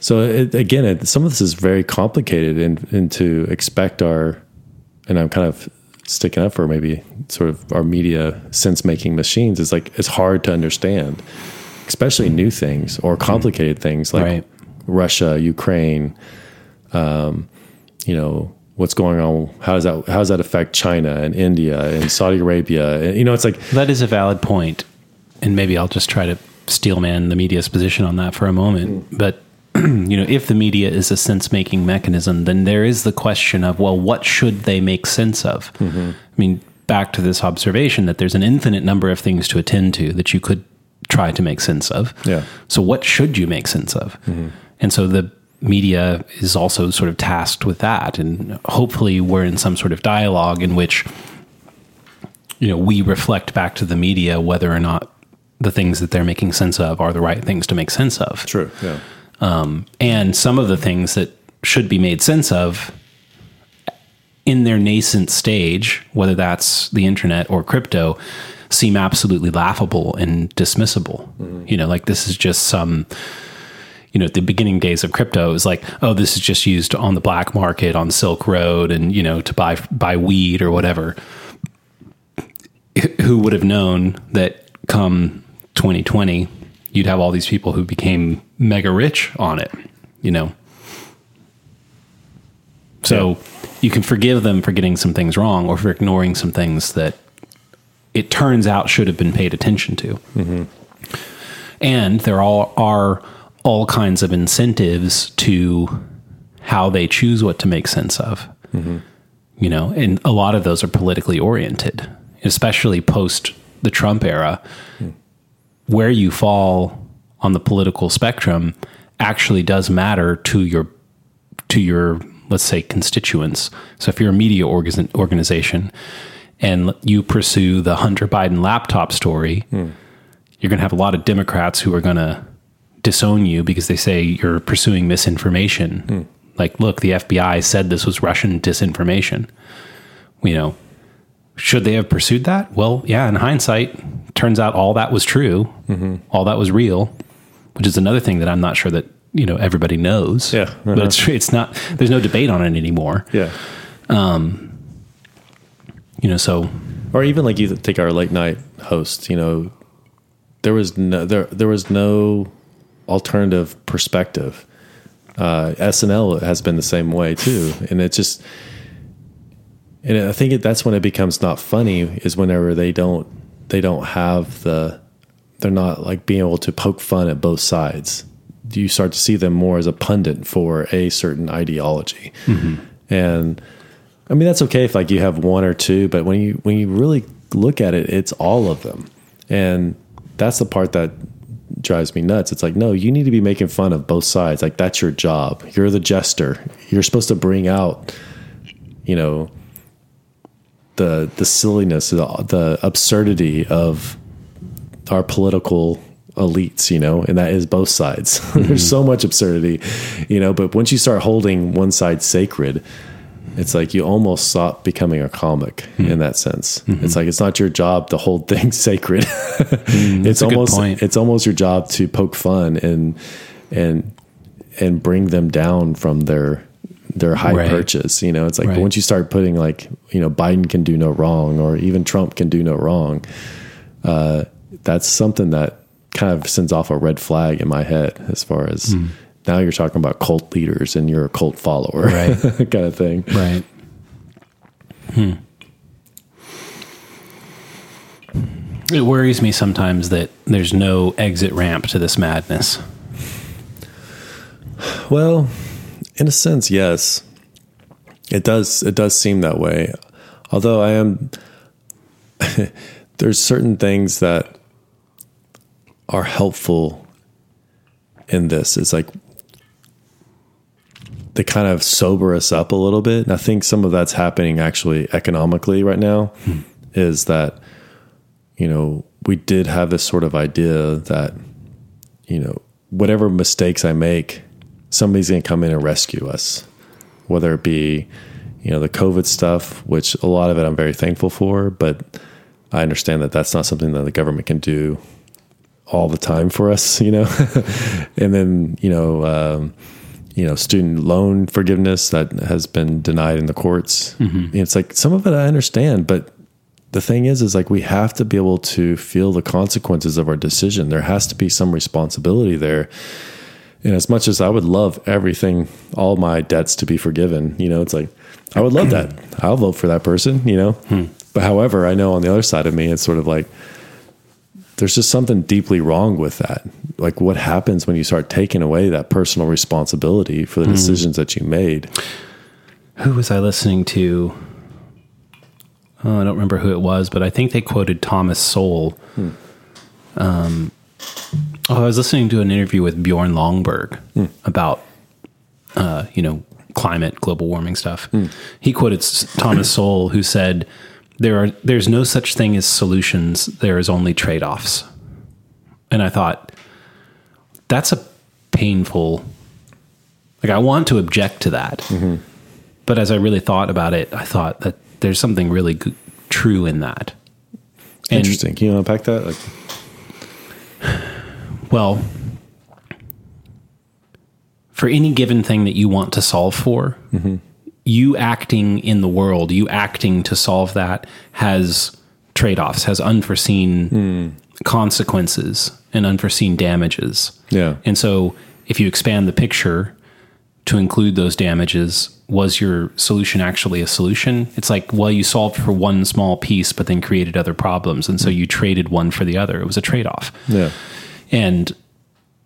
So it, again, it, some of this is very complicated, and, and to expect our, and I'm kind of sticking up for maybe sort of our media sense making machines. Is like it's hard to understand, especially new things or hmm. complicated things like Right. Russia, Ukraine, um, you know what's going on. How does that how does that affect China and India and Saudi Arabia? And, you know, it's like That is a valid point. and maybe I'll just try to steelman the media's position on that for a moment. Hmm. But (clears throat) you know, if the media is a sense making mechanism, then there is the question of well, what should they make sense of? Mm-hmm. I mean, back to this observation that there's an infinite number of things to attend to that you could try to make sense of. Yeah. So, what should you make sense of? And so the media is also sort of tasked with that. And hopefully, we're in some sort of dialogue in which, you know, we reflect back to the media whether or not the things that they're making sense of are the right things to make sense of. True. Yeah. Um, and some of the things that should be made sense of in their nascent stage, whether that's the internet or crypto, seem absolutely laughable and dismissible. Mm-hmm. You know, like this is just some, you know, at the beginning days of crypto, it was like, oh, this is just used on the black market on Silk Road and, you know, to buy buy weed or whatever. Who would have known that come 2020, you'd have all these people who became mega rich on it, you know? So you can forgive them for getting some things wrong or for ignoring some things that it turns out should have been paid attention to. And there all are all kinds of incentives to how they choose what to make sense of. You know, and a lot of those are politically oriented, especially post the Trump era. Where you fall on the political spectrum actually does matter to your to your let's say constituents. So if you're a media organ- organization and you pursue the Hunter Biden laptop story, hmm. you're going to have a lot of Democrats who are going to disown you because they say you're pursuing misinformation. Hmm. Like, look, the FBI said this was Russian disinformation. You know, should they have pursued that? Well, yeah, in hindsight, turns out all that was true, mm-hmm. all that was real, which is another thing that I'm not sure that you know everybody knows. Yeah. but it's uh-huh. it's not. There's no debate on it anymore. Yeah. Um, You know, so Or even like you take our late night host, you know, there was no there there was no alternative perspective. Uh, SNL has been the same way too, and it just and I think it, that's when it becomes not funny is whenever they don't they don't have the they're not like being able to poke fun at both sides. You start to see them more as a pundit for a certain ideology, and I mean that's okay if like you have one or two, but when you when you really look at it, it's all of them, and that's the part that drives me nuts. It's like no, you need to be making fun of both sides. Like that's your job. You're the jester. You're supposed to bring out, you know, the the silliness, the, the absurdity of our political elites, you know, and that is both sides. (laughs) There's mm-hmm. so much absurdity, you know, but once you start holding one side sacred, it's like you almost stop becoming a comic in that sense. It's like it's not your job to hold (laughs) things sacred. it's almost it's almost your job to poke fun and and and bring them down from their their high Right. perches. You know, it's like Right. once you start putting like you know Biden can do no wrong or even Trump can do no wrong, uh, that's something that kind of sends off a red flag in my head as far as now you're talking about cult leaders and you're a cult follower, Right. (laughs) kind of thing. right. Hmm. It worries me sometimes that there's no exit ramp to this madness. Well, in a sense, yes. It does it does seem that way. Although I am (laughs) there's certain things that are helpful in this. It's like they kind of sober us up a little bit. And I think some of that's happening actually economically right now is that you know, we did have this sort of idea that you know, whatever mistakes I make, somebody's going to come in and rescue us. Whether it be, you know, the COVID stuff, which a lot of it I'm very thankful for, but I understand that that's not something that the government can do all the time for us, (laughs) you know. (laughs) and then, you know, um, you know, student loan forgiveness that has been denied in the courts. Mm-hmm. It's like some of it I understand, but the thing is is like we have to be able to feel the consequences of our decision. There has to be some responsibility there. And as much as i would love everything all my debts to be forgiven you know it's like i would love that. (clears throat) I'll vote for that person you know? Hmm. But however i know on the other side of me it's sort of like there's just something deeply wrong with that. Like, what happens when you start taking away that personal responsibility for the decisions that you made? Who was I listening to? Oh, I don't remember who it was, but I think they quoted Thomas Sowell. Um, oh, I was listening to an interview with Bjorn Lomborg about, uh, you know, climate, global warming stuff. He quoted Thomas (clears throat) Sowell, who said, "There are there's no such thing as solutions. There is only trade offs." And I thought, that's a painful. Like I want to object to that, mm-hmm. but as I really thought about it, I thought that there's something really true in that. And- Interesting. Can you unpack that? Like, Well, for any given thing that you want to solve for, mm-hmm. you acting in the world, you acting to solve that has trade offs, has unforeseen hmm. consequences and unforeseen damages. yeah. And so, if you expand the picture to include those damages, was your solution actually a solution? It's like, well, you solved for one small piece, but then created other problems. And so mm-hmm. you traded one for the other. It was a trade off. Yeah. And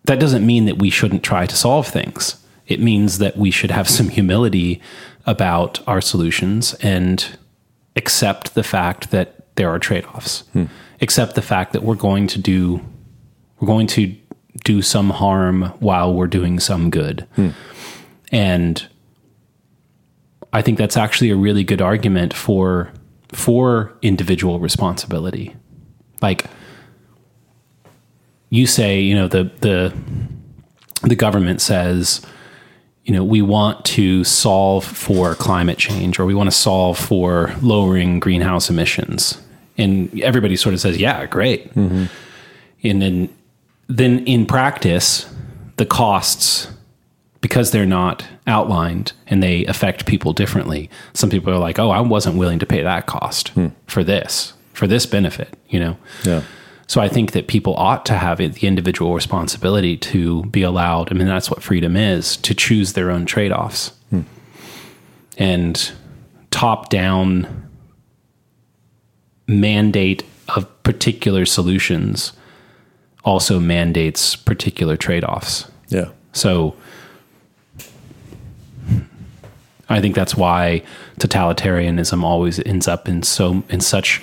that doesn't mean that we shouldn't try to solve things. It means that we should have some humility about our solutions and accept the fact that there are trade-offs. Hmm. Accept the fact that we're going to do we're going to do some harm while we're doing some good. Hmm. And I think that's actually a really good argument for for individual responsibility. Like you say, you know, the the the government says, you know, we want to solve for climate change or we want to solve for lowering greenhouse emissions. And everybody sort of says, yeah, great. Mm-hmm. And then then in practice, the costs because they're not outlined and they affect people differently. Some people are like, "Oh, I wasn't willing to pay that cost hmm. for this, for this benefit," you know. Yeah. So I think that people ought to have the individual responsibility to be allowed. I mean, that's what freedom is to choose their own trade offs. Hmm. And top down mandate of particular solutions also mandates particular trade offs. Yeah. So I think that's why totalitarianism always ends up in so in such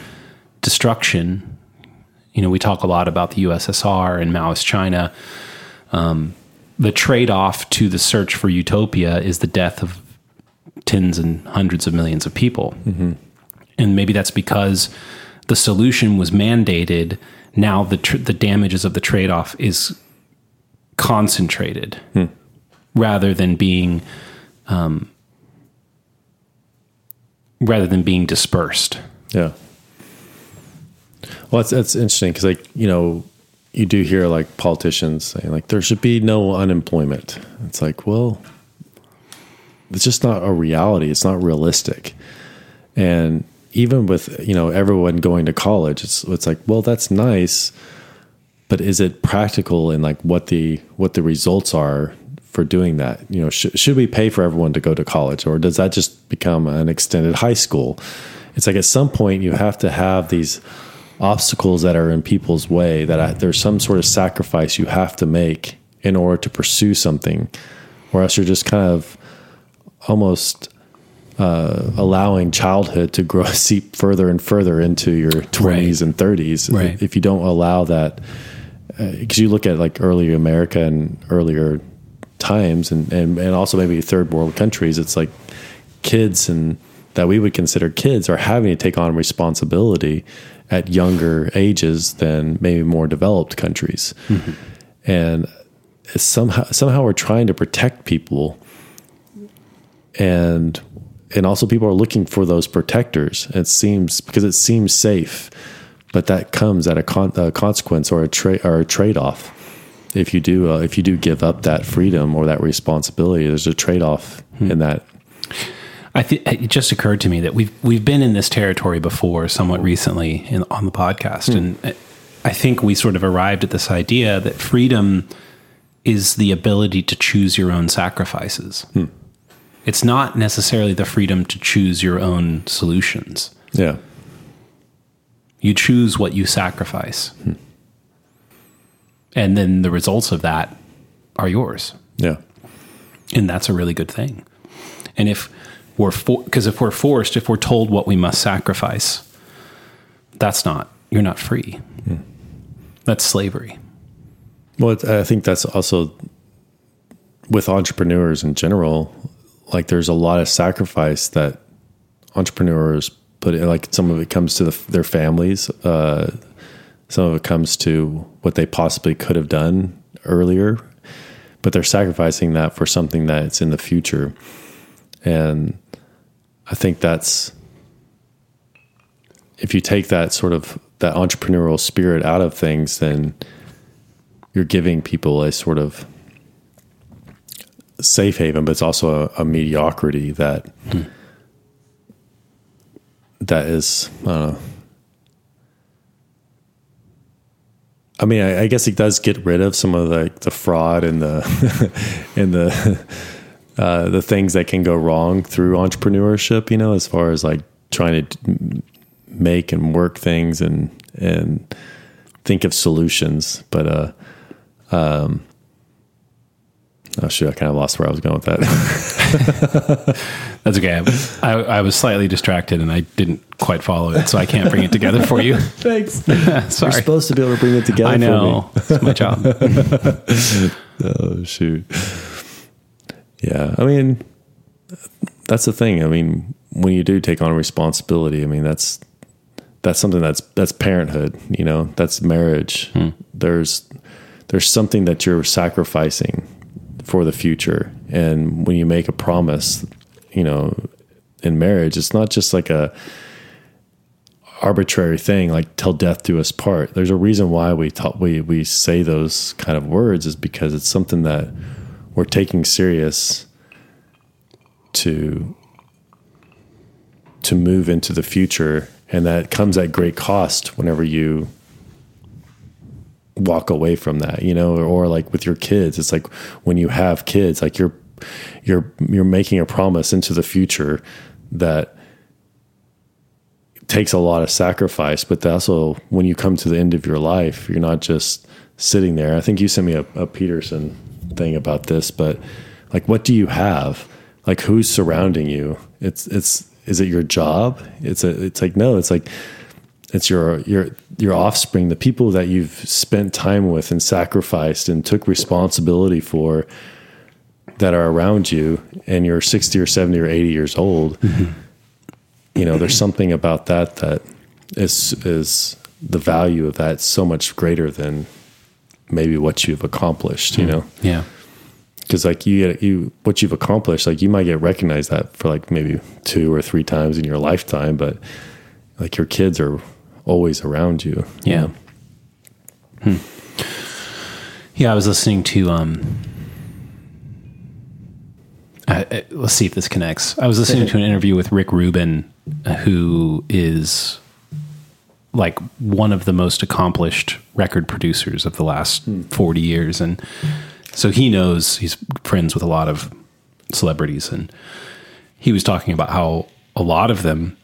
destruction. You know, we talk a lot about the USSR and Maoist China. Um, the trade-off to the search for utopia is the death of tens and hundreds of millions of people. And maybe that's because the solution was mandated. Now the tr- the damages of the trade-off is concentrated rather than being um, rather than being dispersed. Yeah. Well, that's that's interesting because, like, you know, you do hear like politicians saying like there should be no unemployment. It's like, well, it's just not a reality. It's not realistic. And even with you know everyone going to college, it's it's like, well, that's nice, but is it practical in like what the what the results are for doing that? You know, sh- should we pay for everyone to go to college, or does that just become an extended high school? It's like at some point you have to have these obstacles that are in people's way that I, there's some sort of sacrifice you have to make in order to pursue something, or else you're just kind of almost uh, allowing childhood to grow (laughs) seep further and further into your 20s and 30s Right. if you don't allow that because you look at like earlier America and earlier times and, and and also maybe third world countries it's like kids and that we would consider kids are having to take on responsibility at younger ages than maybe more developed countries. And somehow somehow we're trying to protect people. And and also people are looking for those protectors. It seems because it seems safe but that comes at a, con- a consequence or a trade or a trade-off. If you do uh, if you do give up that freedom or that responsibility there's a trade-off hmm. in that. I think it just occurred to me that we've we've been in this territory before, somewhat recently in, on the podcast, hmm. and I think we sort of arrived at this idea that freedom is the ability to choose your own sacrifices. Hmm. It's not necessarily the freedom to choose your own solutions. yeah You choose what you sacrifice. Hmm. and then the results of that are yours Yeah. and that's a really good thing and if we're for because if we're forced if we're told what we must sacrifice that's not you're not free hmm. that's slavery Well, I think that's also with entrepreneurs in general. Like, there's a lot of sacrifice that entrepreneurs put in. Like, some of it comes to the, their families. Uh, some of it comes to what they possibly could have done earlier, but they're sacrificing that for something that's in the future. And I think that's if you take that sort of that entrepreneurial spirit out of things, then you're giving people a sort of safe haven, but it's also a, a mediocrity that that is. Know. I mean, I, I guess it does get rid of some of the the fraud and the (laughs) and the (laughs) uh, the things that can go wrong through entrepreneurship. You know, as far as like trying to make and work things and and think of solutions. But uh, um, oh shoot! I kind of lost where I was going with that. that's okay I, I, was slightly distracted and i didn't quite follow it so i can't bring it together for you (laughs) Thanks. (laughs) You're sorry supposed to be able to bring it together. i know it's my job (laughs) Oh shoot. Yeah, I mean, that's the thing. I mean, when you do take on a responsibility, I mean that's that's something that's that's parenthood. You know, that's marriage. Hmm. There's there's something that you're sacrificing for the future, and when you make a promise, you know, in marriage, it's not just like a arbitrary thing like till death do us part. There's a reason why we talk, we we say those kind of words is because it's something that we're taking serious to to move into the future. And that comes at great cost whenever you walk away from that you know or, like with your kids it's like when you have kids like you're you're you're making a promise into the future that takes a lot of sacrifice, but also when you come to the end of your life, you're not just sitting there. I think you sent me a, a Peterson thing about this, but like, what do you have? Like, who's surrounding you? It's it's is it your job? It's a it's like no, it's like it's your your your offspring, the people that you've spent time with and sacrificed and took responsibility for that are around you, and you're sixty or seventy or eighty years old you know there's something about that that is is the value of that so much greater than maybe what you've accomplished you mm. know? Yeah. Because like you get you what you've accomplished like you might get recognized that for like maybe two or three times in your lifetime but like your kids are always around you you Yeah. know? Yeah, I was listening to um uh, uh, let's see if this connects. I was listening to an interview with Rick Rubin, uh, who is like one of the most accomplished record producers of the last 40 years. And so he knows he's friends with a lot of celebrities. And he was talking about how a lot of them,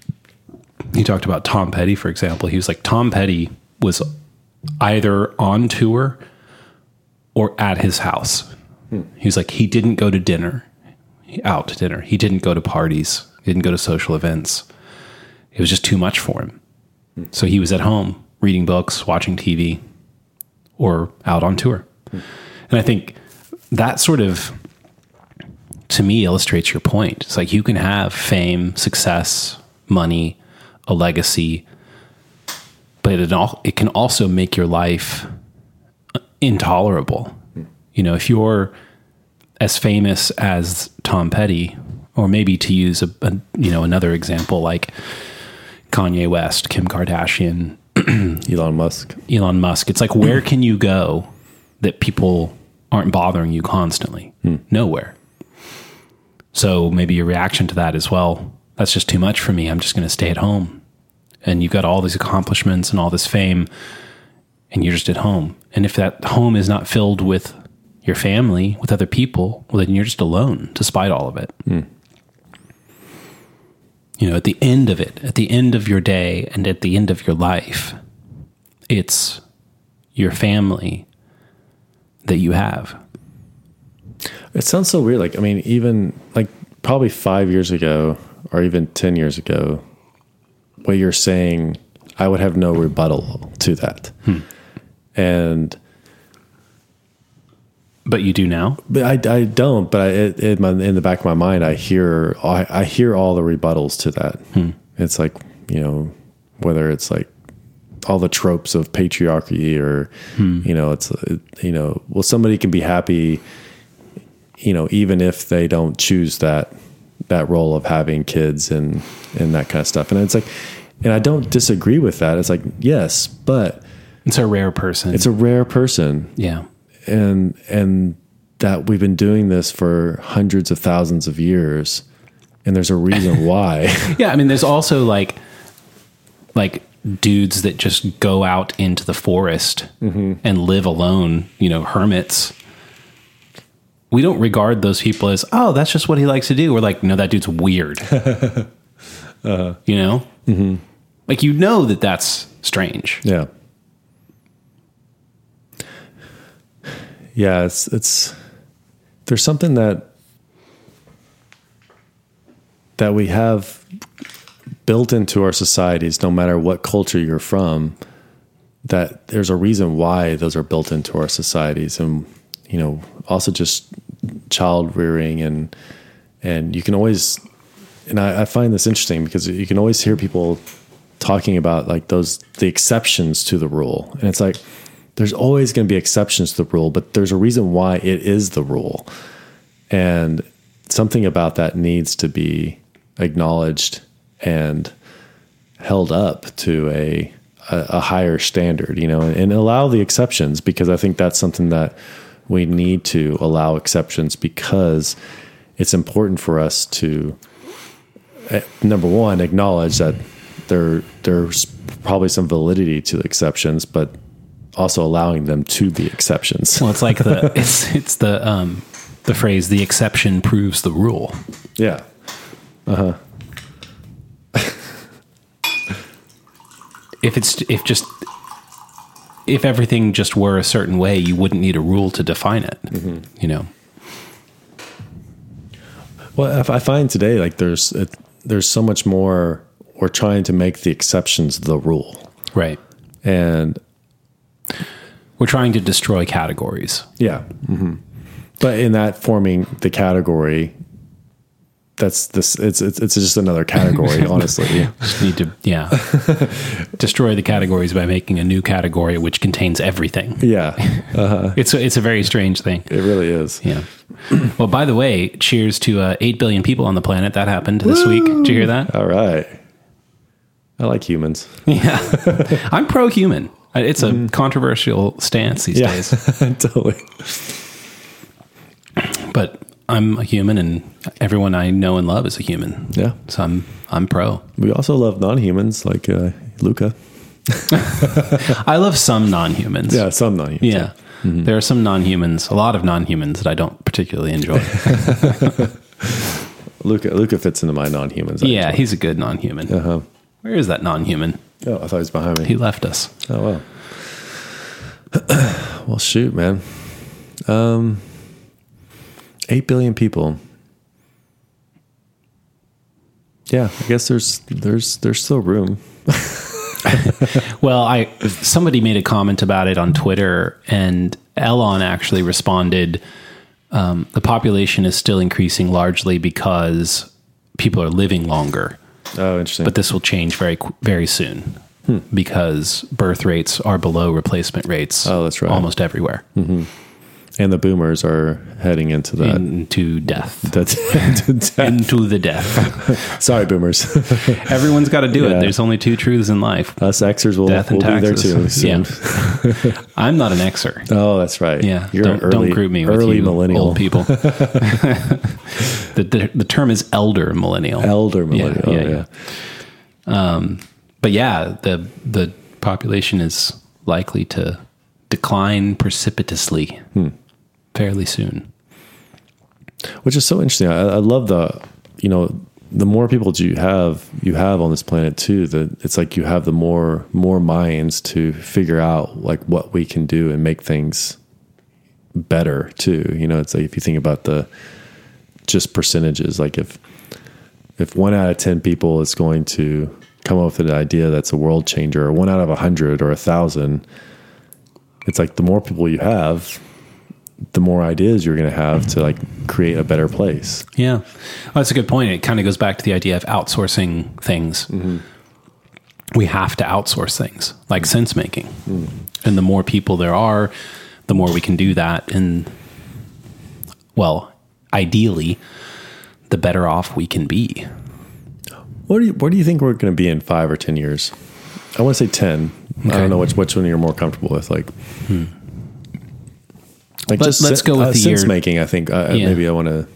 he talked about Tom Petty, for example. He was like, Tom Petty was either on tour or at his house. He was like, he didn't go to dinner, out to dinner. He didn't go to parties. He didn't go to social events. It was just too much for him. So he was at home reading books, watching TV, or out on tour. And I think that sort of, to me, illustrates your point. It's like you can have fame, success, money, a legacy, but it, al- it can also make your life intolerable. You know, if you're as famous as Tom Petty, or maybe to use a, a you know another example like Kanye West, Kim Kardashian, (clears throat) elon musk Elon Musk, it's like where can you go that people aren't bothering you constantly? Hmm. Nowhere. So maybe your reaction to that as well, that's just too much for me. I'm just going to stay at home. And you've got all these accomplishments and all this fame, and you're just at home. And if that home is not filled with your family, with other people, well, then you're just alone despite all of it. Hmm. You know, at the end of it, at the end of your day and at the end of your life, it's your family that you have. It sounds so weird. Like, I mean, even like probably five years ago or even 10 years ago, what you're saying, I would have no rebuttal to that. And, But you do now. but I, I don't, but I, it, it, my, in the back of my mind, I hear, I, I hear all the rebuttals to that. It's like, you know, whether it's like all the tropes of patriarchy or, you know, it's, uh, you know, well, somebody can be happy, you know, even if they don't choose that, that role of having kids and, and that kind of stuff. And it's like, and I don't disagree with that. It's like, yes, but It's a rare person. it's a rare person yeah. and and that we've been doing this for hundreds of thousands of years and there's a reason (laughs) why Yeah, I mean, there's also like, like dudes that just go out into the forest mm-hmm. and live alone. You know, hermits. We don't regard those people as, oh, that's just what he likes to do. We're like, no, that dude's weird. (laughs) You know, mm-hmm. like you know that that's strange. yeah yeah it's it's there's something that that we have built into our societies no matter what culture you're from that there's a reason why those are built into our societies and you know also just child rearing and and you can always and I, I find this interesting because you can always hear people talking about like those the exceptions to the rule. And it's like there's always going to be exceptions to the rule but there's a reason why it is the rule. And something about that needs to be acknowledged and held up to a a, higher standard, you know, and allow the exceptions because I think that's something that we need to allow exceptions because it's important for us to eh, number one acknowledge that there there's probably some validity to the exceptions, but also allowing them to be exceptions. Well, it's like the (laughs) it's it's the um the phrase the exception proves the rule. Yeah. Uh-huh. if it's if just if everything just were a certain way, you wouldn't need a rule to define it. You know. Well, I I find today like there's it, there's so much more. We're trying to make the exceptions the rule, Right. and We're trying to destroy categories. yeah, hmm but in that forming the category, that's this. It's it's it's just another category, (laughs) honestly. Just need to yeah. (laughs) destroy the categories by making a new category which contains everything. Yeah, It's a, it's a very strange thing. it really is. Yeah. Well, by the way, cheers to uh, 8 billion people on the planet. That happened this week. Did you hear that? All right, I like humans. (laughs) Yeah. I'm pro human. It's a controversial stance these Yeah, days, totally. but I'm a human and everyone I know and love is a human. Yeah, So I'm I'm pro. we also love non-humans like uh, Luca. (laughs) I love some non-humans. Yeah, some non-humans. Yeah. There are some non-humans, a lot of non-humans that I don't particularly enjoy. (laughs) Luca Luca fits into my non-humans. yeah, he's a good non-human. Uh-huh. Where is that non-human? Oh, I thought he was behind me. He left us. Oh wow. (clears throat) well, shoot, man. Um, eight billion people. Yeah, I guess there's there's there's still room. (laughs) Well, I somebody made a comment about it on Twitter, and Elon actually responded. Um, the population is still increasing largely because people are living longer, Oh, interesting. but this will change very very soon because birth rates are below replacement rates. Oh, that's right. almost everywhere and the boomers are heading into that. into death, That's (laughs) into the death. (laughs) sorry, boomers. (laughs) Everyone's got to do Yeah. it. There's only two truths in life: Us Xers will, death will and be there taxes. too soon. Yeah, I'm not an Xer. Oh, that's right. Yeah, you're don't, an early, don't group me with early you millennial, old people. the, the the term is elder millennial. elder millennial. yeah, Yeah, yeah. but yeah, the the population is likely to decline precipitously Hmm. Fairly soon. which is so interesting. I, I love the, you know, the more people you have, you have on this planet too. That it's like you have the more more minds to figure out like what we can do and make things better too. You know, it's like if you think about the just percentages, like if if one out of ten people is going to come up with an idea that's a world changer, or one out of a hundred or a thousand, it's like the more people you have, the more ideas you're going to have to like create a better place. Yeah. Well, that's a good point. It kind of goes back to the idea of outsourcing things. Mm-hmm. We have to outsource things like mm-hmm. sense making. Mm-hmm. And the more people there are, the more we can do that. And, well, ideally, the better off we can be. What do you, where do you think we're going to be in five or ten years? I want to say ten. I don't know which which one you're more comfortable with. Like, hmm. Like Hmm. let's go with uh, the sense year. making. I think uh, Yeah. maybe I want to.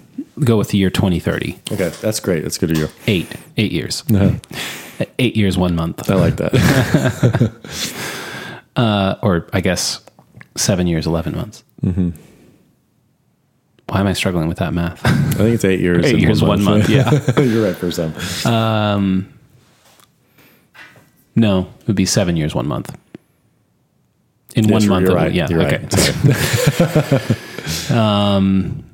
Go with the year 2030. Okay, that's great. That's good of you. Eight. Eight years. I (laughs) Eight years, one month. I like that. (laughs) Uh, or I guess seven years, 11 months. Why am I struggling with that math? I think it's eight years. (laughs) Eight years, one month, yeah. you're right for some. No, it would be seven years, one month. In Yes, one month, you're of- right, yeah. you're okay. right. (laughs) (laughs)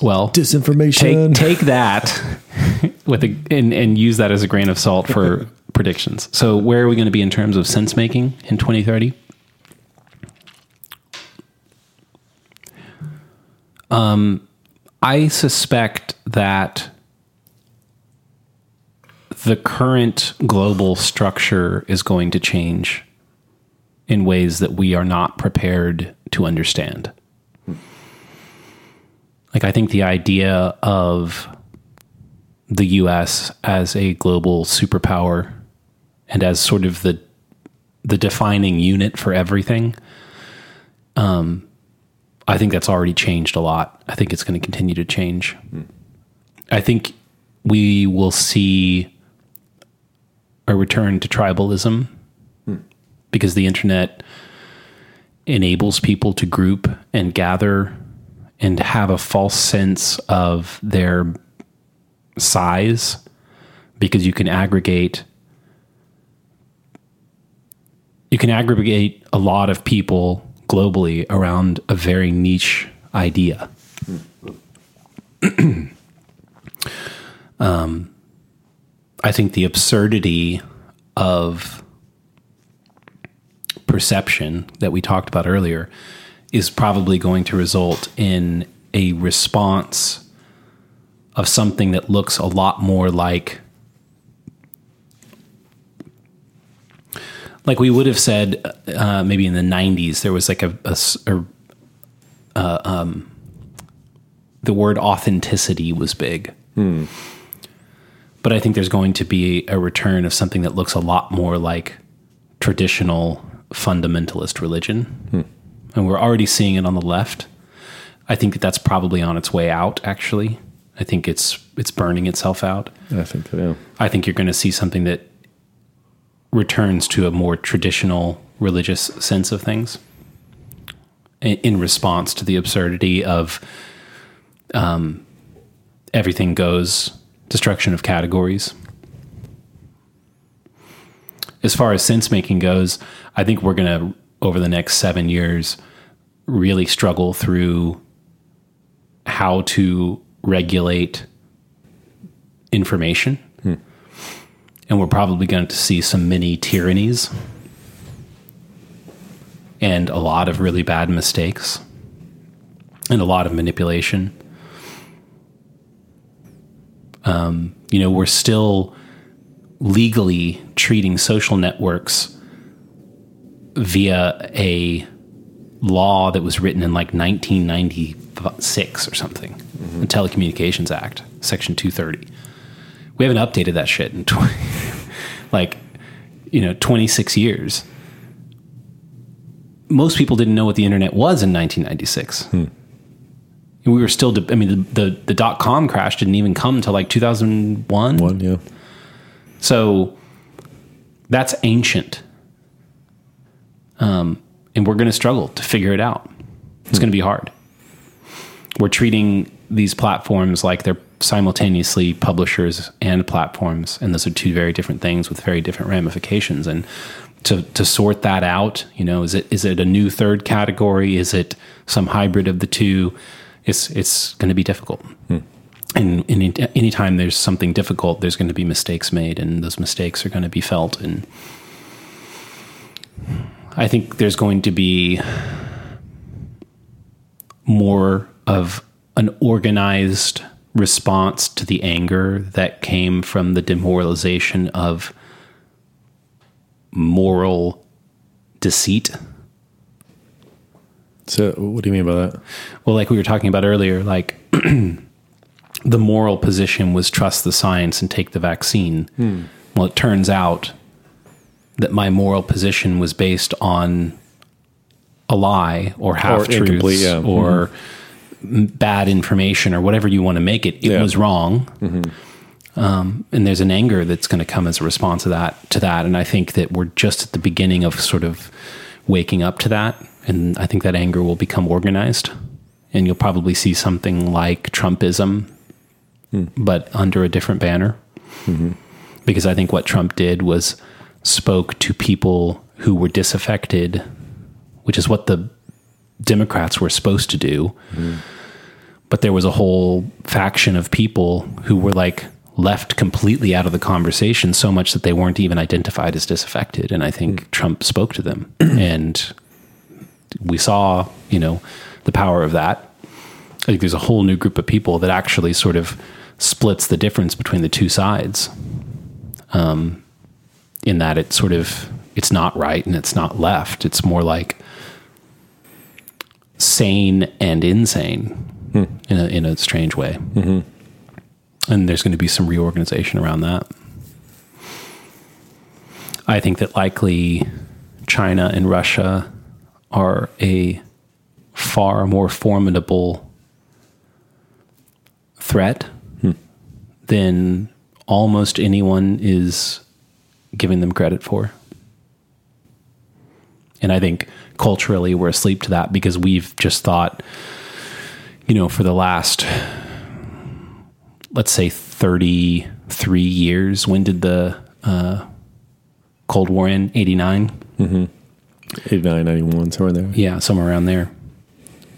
Well, Disinformation. take take that (laughs) with a and, and use that as a grain of salt for predictions. So, where are we going to be in terms of sense making in 2030? Um, I suspect that the current global structure is going to change in ways that we are not prepared to understand. Like, I think the idea of the US as a global superpower and as sort of the the defining unit for everything um I think that's already changed a lot. I think it's going to continue to change. I think we will see a return to tribalism because the internet enables people to group and gather and have a false sense of their size because you can aggregate you can aggregate a lot of people globally around a very niche idea. (clears throat) um, I think the absurdity of perception that we talked about earlier is probably going to result in a response of something that looks a lot more like like we would have said uh, maybe in the 90s there was like a, uh, um, the word authenticity was big. But i think there's going to be a return of something that looks a lot more like traditional fundamentalist religion. And we're already seeing it on the left. I think that that's probably on its way out actually. I think it's it's burning itself out. I think that, yeah. I think you're going to see something that returns to a more traditional religious sense of things in, in response to the absurdity of um, everything goes, destruction of categories. As far as sense making goes, I think we're going to, over the next seven years, really struggle through how to regulate information. And we're probably going to see some mini tyrannies and a lot of really bad mistakes and a lot of manipulation. Um, you know, we're still legally treating social networks via a law that was written in like 1996 or something, mm-hmm. the Telecommunications Act, Section 230 we haven't updated that shit in 20, (laughs) like you know 26 years. Most people didn't know what the internet was in 1996 hmm. and we were still de- i mean the, the, the dot-com crash didn't even come until like 2001 One, yeah. so that's ancient um, and we're going to struggle to figure it out it's going to be hard we're treating these platforms like they're simultaneously publishers and platforms and those are two very different things with very different ramifications and to to sort that out. You know, is it is it a new third category? Is it some hybrid of the two? It's it's going to be difficult. And any anytime there's something difficult, there's going to be mistakes made, and those mistakes are going to be felt. And I think there's going to be more of an organized response to the anger that came from the demoralization of moral deceit. So, what do you mean by that? Well, like we were talking about earlier, like (clears throat) the moral position was trust the science and take the vaccine. Hmm. Well, it turns out that my moral position was based on a lie or half incomplete, truths yeah. or m bad information or whatever you want to make it. It Yeah. was wrong. Mm-hmm. Um, and there's an anger that's going to come as a response to that. To that, and I think that we're just at the beginning of sort of waking up to that. And I think that anger will become organized, and you'll probably see something like Trumpism, hmm. but under a different banner. Mm-hmm. Because I think what Trump did was spoke to people who were disaffected, which is what the Democrats were supposed to do. But there was a whole faction of people who were like left completely out of the conversation so much that they weren't even identified as disaffected. And I think Trump spoke to them. (clears throat) and we saw, you know, the power of that. I think there's a whole new group of people that actually sort of splits the difference between the two sides. Um, in that it sort of it's not right and it's not left. It's more like sane and insane hmm. in a in a strange way. Mm-hmm. And there's going to be some reorganization around that. I think that likely China and Russia are a far more formidable threat hmm. than almost anyone is giving them credit for. And I think culturally we're asleep to that because we've just thought, you know, for the last, let's say 33 years, when did the uh, Cold War end? 89? 89, 91, somewhere there. Yeah, somewhere around there.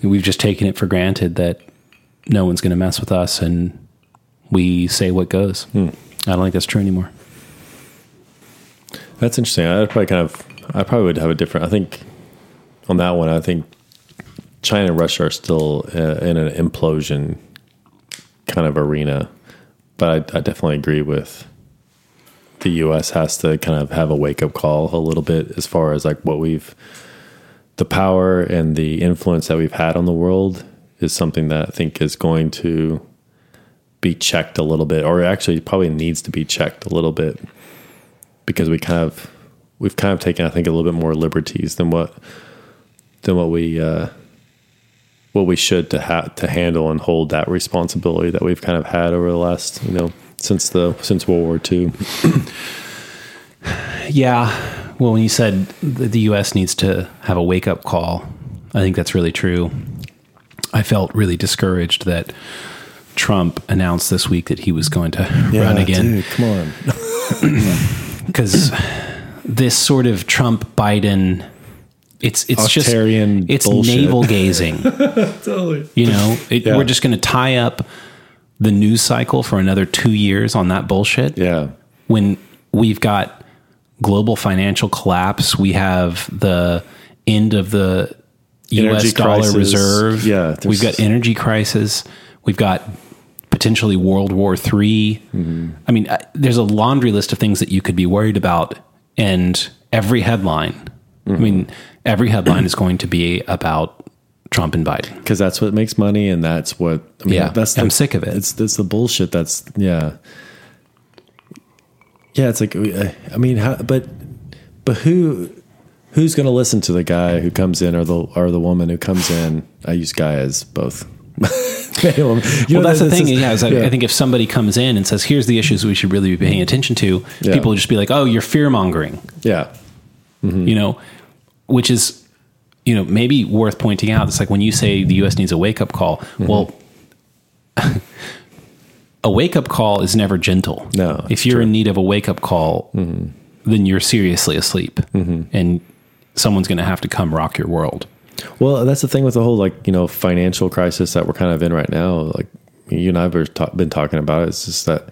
We've just taken it for granted that no one's going to mess with us and we say what goes. I don't think that's true anymore. That's interesting. I'd probably kind of, I probably would have a different, I think on that one, I think China and Russia are still uh, in an implosion kind of arena. But I, I definitely agree with the U.S. has to kind of have a wake up call a little bit as far as like what we've, the power and the influence that we've had on the world is something that I think is going to be checked a little bit, or actually probably needs to be checked a little bit because we kind of we've kind of taken I think a little bit more liberties than what than what we uh, what we should to ha- to handle and hold that responsibility that we've kind of had over the last you know since the since World War II. (clears throat) Yeah. Well, when you said that the U.S. needs to have a wake up call, I think that's really true. I felt really discouraged that Trump announced this week that he was going to (laughs) run again. dude, come on. (clears throat) (clears throat) because this sort of Trump Biden, it's it's just Octarian it's bullshit. navel (laughs) gazing. Totally. You know, it, Yeah. we're just going to tie up the news cycle for another two years on that bullshit. Yeah, When we've got global financial collapse, we have the end of the Energy U.S. dollar crisis. reserve. Yeah, we've got energy crisis. We've got potentially World War III. Mm-hmm. I mean, I- there's a laundry list of things that you could be worried about, and every headline. Mm-hmm. I mean, every headline is going to be about Trump and Biden. because that's what makes money, and that's what I mean. Yeah, that's I'm sick of it. It's it's the bullshit. That's yeah, yeah. It's like uh, I mean, how, but but who who's going to listen to the guy who comes in or the or the woman who comes in? I use guy as both. (laughs) You well, know, that's the thing. is- yeah, is that I think if somebody comes in and says, "Here's the issues we should really be paying attention to," Yeah. people will just be like, "Oh, you're fear mongering," yeah, you know, which is, you know, maybe worth pointing out. It's like when you say the U.S. needs a wake up call. Mm-hmm. Well, (laughs) a wake up call is never gentle. No, if you're true. Mm-hmm. in need of a wake up call, then you're seriously asleep, Mm-hmm. and someone's going to have to come rock your world. Well, that's the thing with the whole like you know financial crisis that we're kind of in right now. Like you and I've been talking about it. It's just that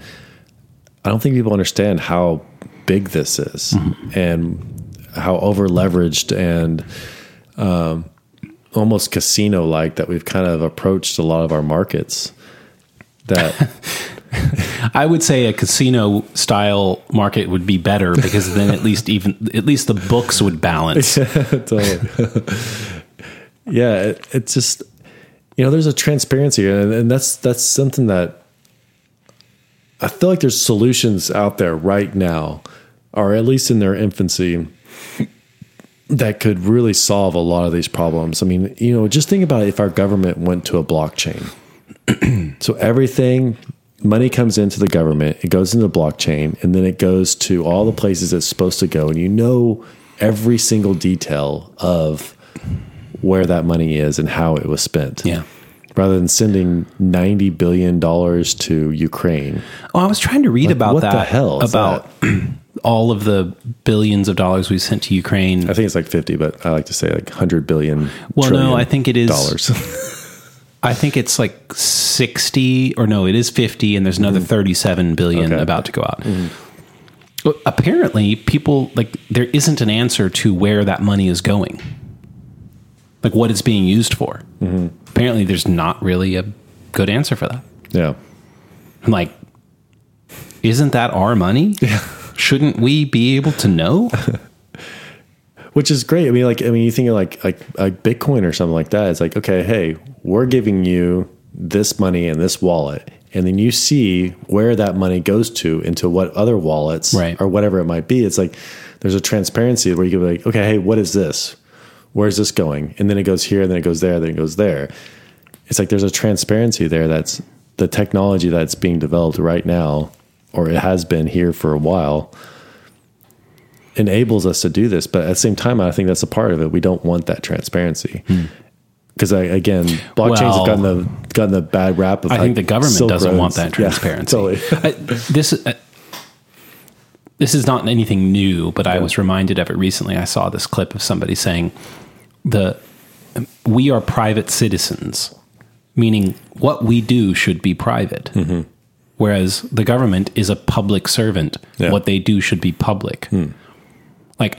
I don't think people understand how big this is and how over leveraged and um, almost casino like that we've kind of approached a lot of our markets. That (laughs) I would say a casino style market would be better because then at least even at least the books would balance. (laughs) totally. Yeah, it, it's just you know there's a transparency, and, and that's that's something that I feel like there's solutions out there right now, or at least in their infancy, that could really solve a lot of these problems. I mean, you know, just think about if our government went to a blockchain. (clears throat) so everything money comes into the government, it goes into the blockchain, and then it goes to all the places it's supposed to go, and you know every single detail of where that money is and how it was spent. Yeah. Rather than sending ninety billion dollars to Ukraine. Oh, I was trying to read about what that. What the hell about (clears throat) all of the billions of dollars we sent to Ukraine. I think it's like fifty, but I like to say like hundred billion. Well, no, I think it is- dollars. (laughs) I think it's like 60 or no, it is 50 and there's another mm-hmm. 37 billion. Okay. About to go out. Mm-hmm. But apparently people like there isn't an answer to where that money is going. Like what it's being used for. Mm-hmm. Apparently there's not really a good answer for that. yeah. I'm like isn't that our money? Shouldn't we be able to know? (laughs) which is great. I mean, like, I mean, you think of like like like Bitcoin or something like that. It's like, okay, hey, we're giving you this money in this wallet, and then you see where that money goes to into what other wallets Right. or whatever it might be. It's like there's a transparency where you can be like, okay, hey, what is this? Where's this going? And then it goes here, and then it goes there, then it goes there. It's like there's a transparency there. That's the technology that's being developed right now, or it has been here for a while enables us to do this. But at the same time, I think that's a part of it. We don't want that transparency. Because I again, blockchains Hmm. Well, have gotten the gotten the bad rap of. I like, think the government Silk doesn't want that Yeah, transparency. totally. (laughs) I, this uh, this is not anything new, but I was reminded of it recently. I saw this clip of somebody saying the we are private citizens, meaning what we do should be private. Mm-hmm. Whereas the government is a public servant. Yeah. What they do should be public. Hmm. Like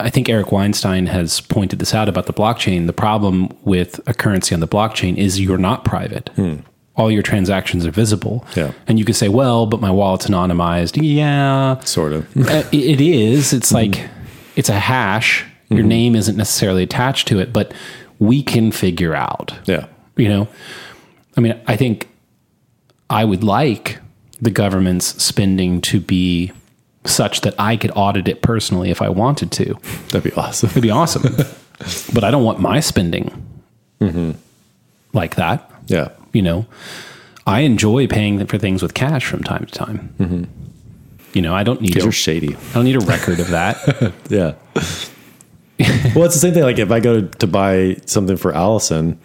I think Eric Weinstein has pointed this out about the blockchain. The problem with a currency on the blockchain is you're not private. Hmm. All your transactions are visible. Yeah. And you could say, well, but my wallet's anonymized. Yeah, sort of. uh, it- it is. It's hmm. like it's a hash. Your mm-hmm. name isn't necessarily attached to it, but we can figure out. yeah. You know, I mean, I think I would like the government's spending to be such that I could audit it personally if I wanted to. That'd be awesome. It'd be awesome. (laughs) but I don't want my spending mm-hmm. like that. Yeah. You know, I enjoy paying for things with cash from time to time. Mm-hmm. You know, I don't need you're shady. I don't need a record of that. (laughs) Yeah. (laughs) well, it's the same thing. Like if I go to, to buy something for Allison,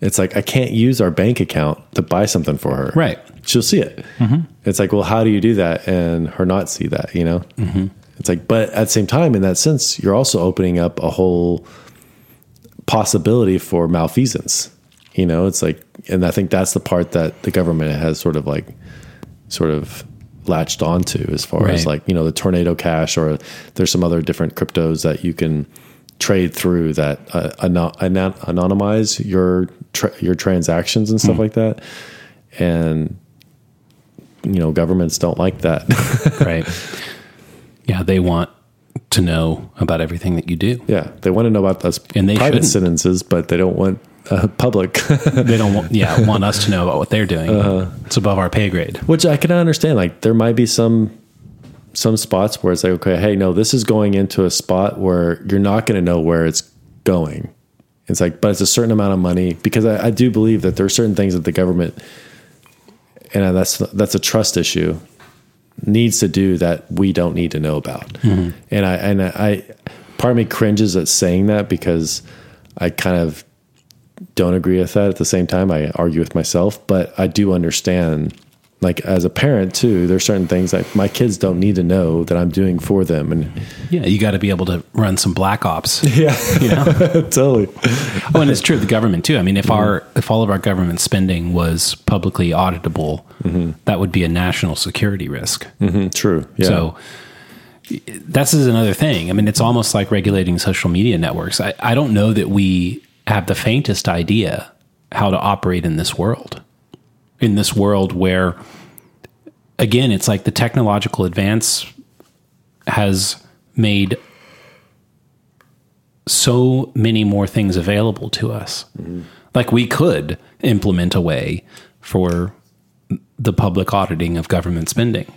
it's like I can't use our bank account to buy something for her. Right. She'll see it. Mm-hmm. It's like, well, how do you do that and her not see that? You know. Mm-hmm. It's like, but at the same time, in that sense, you're also opening up a whole possibility for malfeasance. You know, it's like, and I think that's the part that the government has sort of like, sort of latched onto as far as like, you know, the tornado cash or there's some other different cryptos that you can trade through that uh, anon- anon- anonymize your tra- your transactions and stuff like that. And you know, governments don't like that. (laughs) right. Yeah, they want to know about everything that you do. yeah, they want to know about us And they private shouldn't. sentences, but they don't want uh, public. (laughs) They don't want, yeah, (laughs) want us to know about what they're doing. It's above our pay grade. Which I can understand. Like there might be some some spots where it's like, okay, hey, no, this is going into a spot where you're not going to know where it's going. It's like, but it's a certain amount of money because I, I do believe that there are certain things that the government, and that's that's a trust issue, needs to do that we don't need to know about. And I and I, part of me cringes at saying that because I kind of don't agree with that. At the same time, I argue with myself, but I do understand like as a parent too, there's certain things like my kids don't need to know that I'm doing for them, and Yeah, you got to be able to run some black ops. (laughs) yeah, You know? (laughs) totally. oh, and it's true of the government too. I mean, if our if all of our government spending was publicly auditable, that would be a national security risk. Mhm, true. Yeah. So that's is another thing. I mean, it's almost like regulating social media networks. I, I don't know that we have the faintest idea how to operate in this world. In this world where, again, it's like the technological advance has made so many more things available to us. Mm-hmm. Like we could implement a way for the public auditing of government spending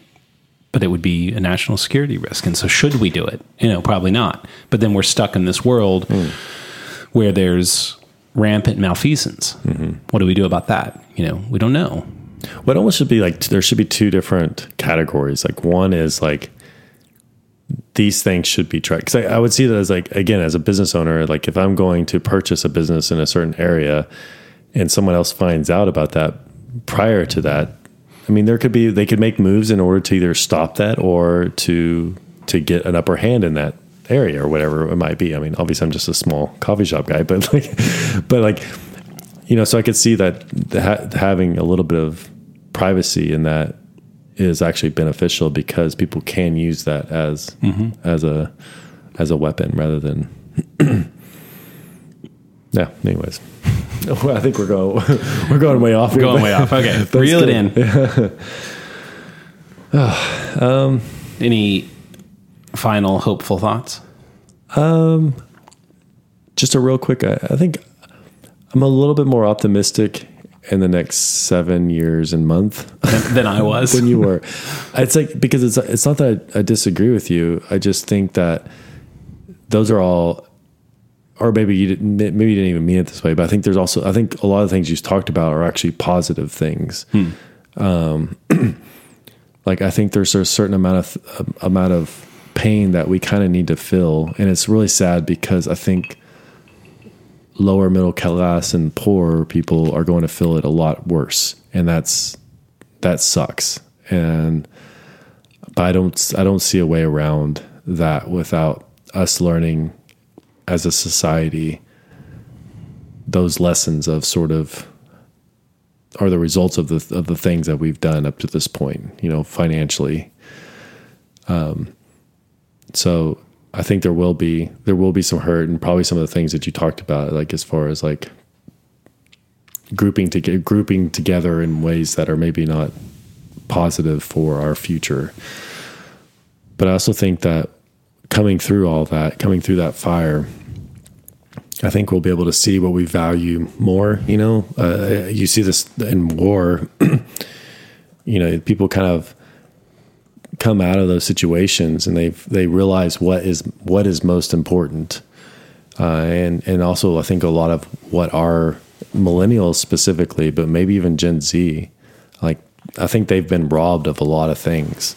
but it would be a national security risk. And so, should we do it? You know, probably not. But then we're stuck in this world mm. Where there's rampant malfeasance. Mm-hmm. What do we do about that? You know, we don't know. Well, it almost should be like there should be two different categories. Like one is like these things should be tracked. Because I, I would see that as like again as a business owner, like if I'm going to purchase a business in a certain area, and someone else finds out about that prior to that, I mean there could be they could make moves in order to either stop that or to to get an upper hand in that area or whatever it might be. I mean, obviously I'm just a small coffee shop guy, but (laughs) like, but like you know, so I could see that ha- having a little bit of privacy in that is actually beneficial because people can use that as mm-hmm. as a as a weapon rather than (clears throat) yeah. Anyways, (laughs) well, I think we're going (laughs) we're going way off. here, Going way off. Okay, reel it in. (sighs) Um, Any final hopeful thoughts? Um, just a real quick. I, I think I'm a little bit more optimistic in the next seven years and month Than, I (laughs) was. than you were. It's like because it's it's not that I, I disagree with you. I just think that those are all, or maybe you didn't maybe you didn't even mean it this way. But I think there's also I think a lot of things you talked about are actually positive things. Hmm. Um, (clears throat) like I think there's a certain amount of um, amount of pain that we kind of need to feel, and it's really sad because I think lower middle class and poor people are going to feel it a lot worse, and that's that sucks. And but I don't I don't see a way around that without us learning as a society those lessons of sort of are the results of the of the things that we've done up to this point, you know, financially. Um, so I think there will be there will be some hurt and probably some of the things that you talked about, like as far as like grouping to get, grouping together in ways that are maybe not positive for our future. But I also think that coming through all that, coming through that fire, I think we'll be able to see what we value more. You know, uh, you see this in war. (clears throat) you know, people kind of come out of those situations and they they realize what is what is most important, uh, and and also I think a lot of what our millennials specifically, but maybe even Gen Z, like I think they've been robbed of a lot of things,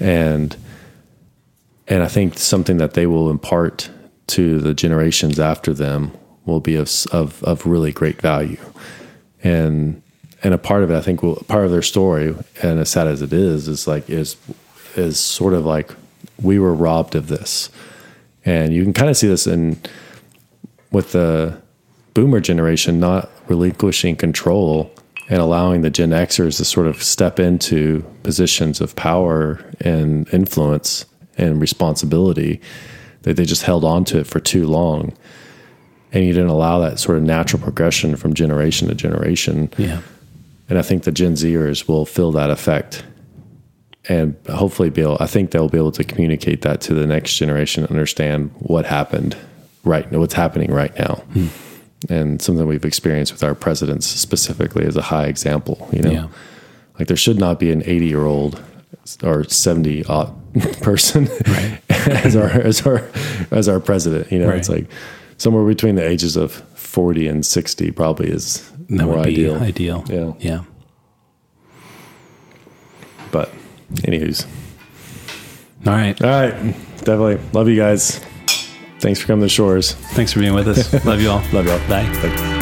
and and I think something that they will impart to the generations after them will be of of, of really great value, and and a part of it I think will part of their story, and as sad as it is, is like is is sort of like we were robbed of this, and you can kind of see this in with the boomer generation not relinquishing control and allowing the Gen Xers to sort of step into positions of power and influence and responsibility that they just held on to it for too long. And you didn't allow that sort of natural progression from generation to generation. Yeah. And I think the Gen Zers will feel that effect and hopefully be able, I think they'll be able to communicate that to the next generation, understand what happened right now, what's happening right now. Hmm. And something we've experienced with our presidents specifically as a high example, you know, Yeah. like there should not be an 80 year old or 70 odd (laughs) person (laughs) as our, as our, as our president, you know, it's like somewhere between the ages of 40 and 60 probably is That more ideal. ideal. Yeah. Yeah. But anywho's, All right. all right, definitely love you guys. Thanks for coming to shores. Thanks for being with us. (laughs) Love you all. Love y'all. Bye. Bye.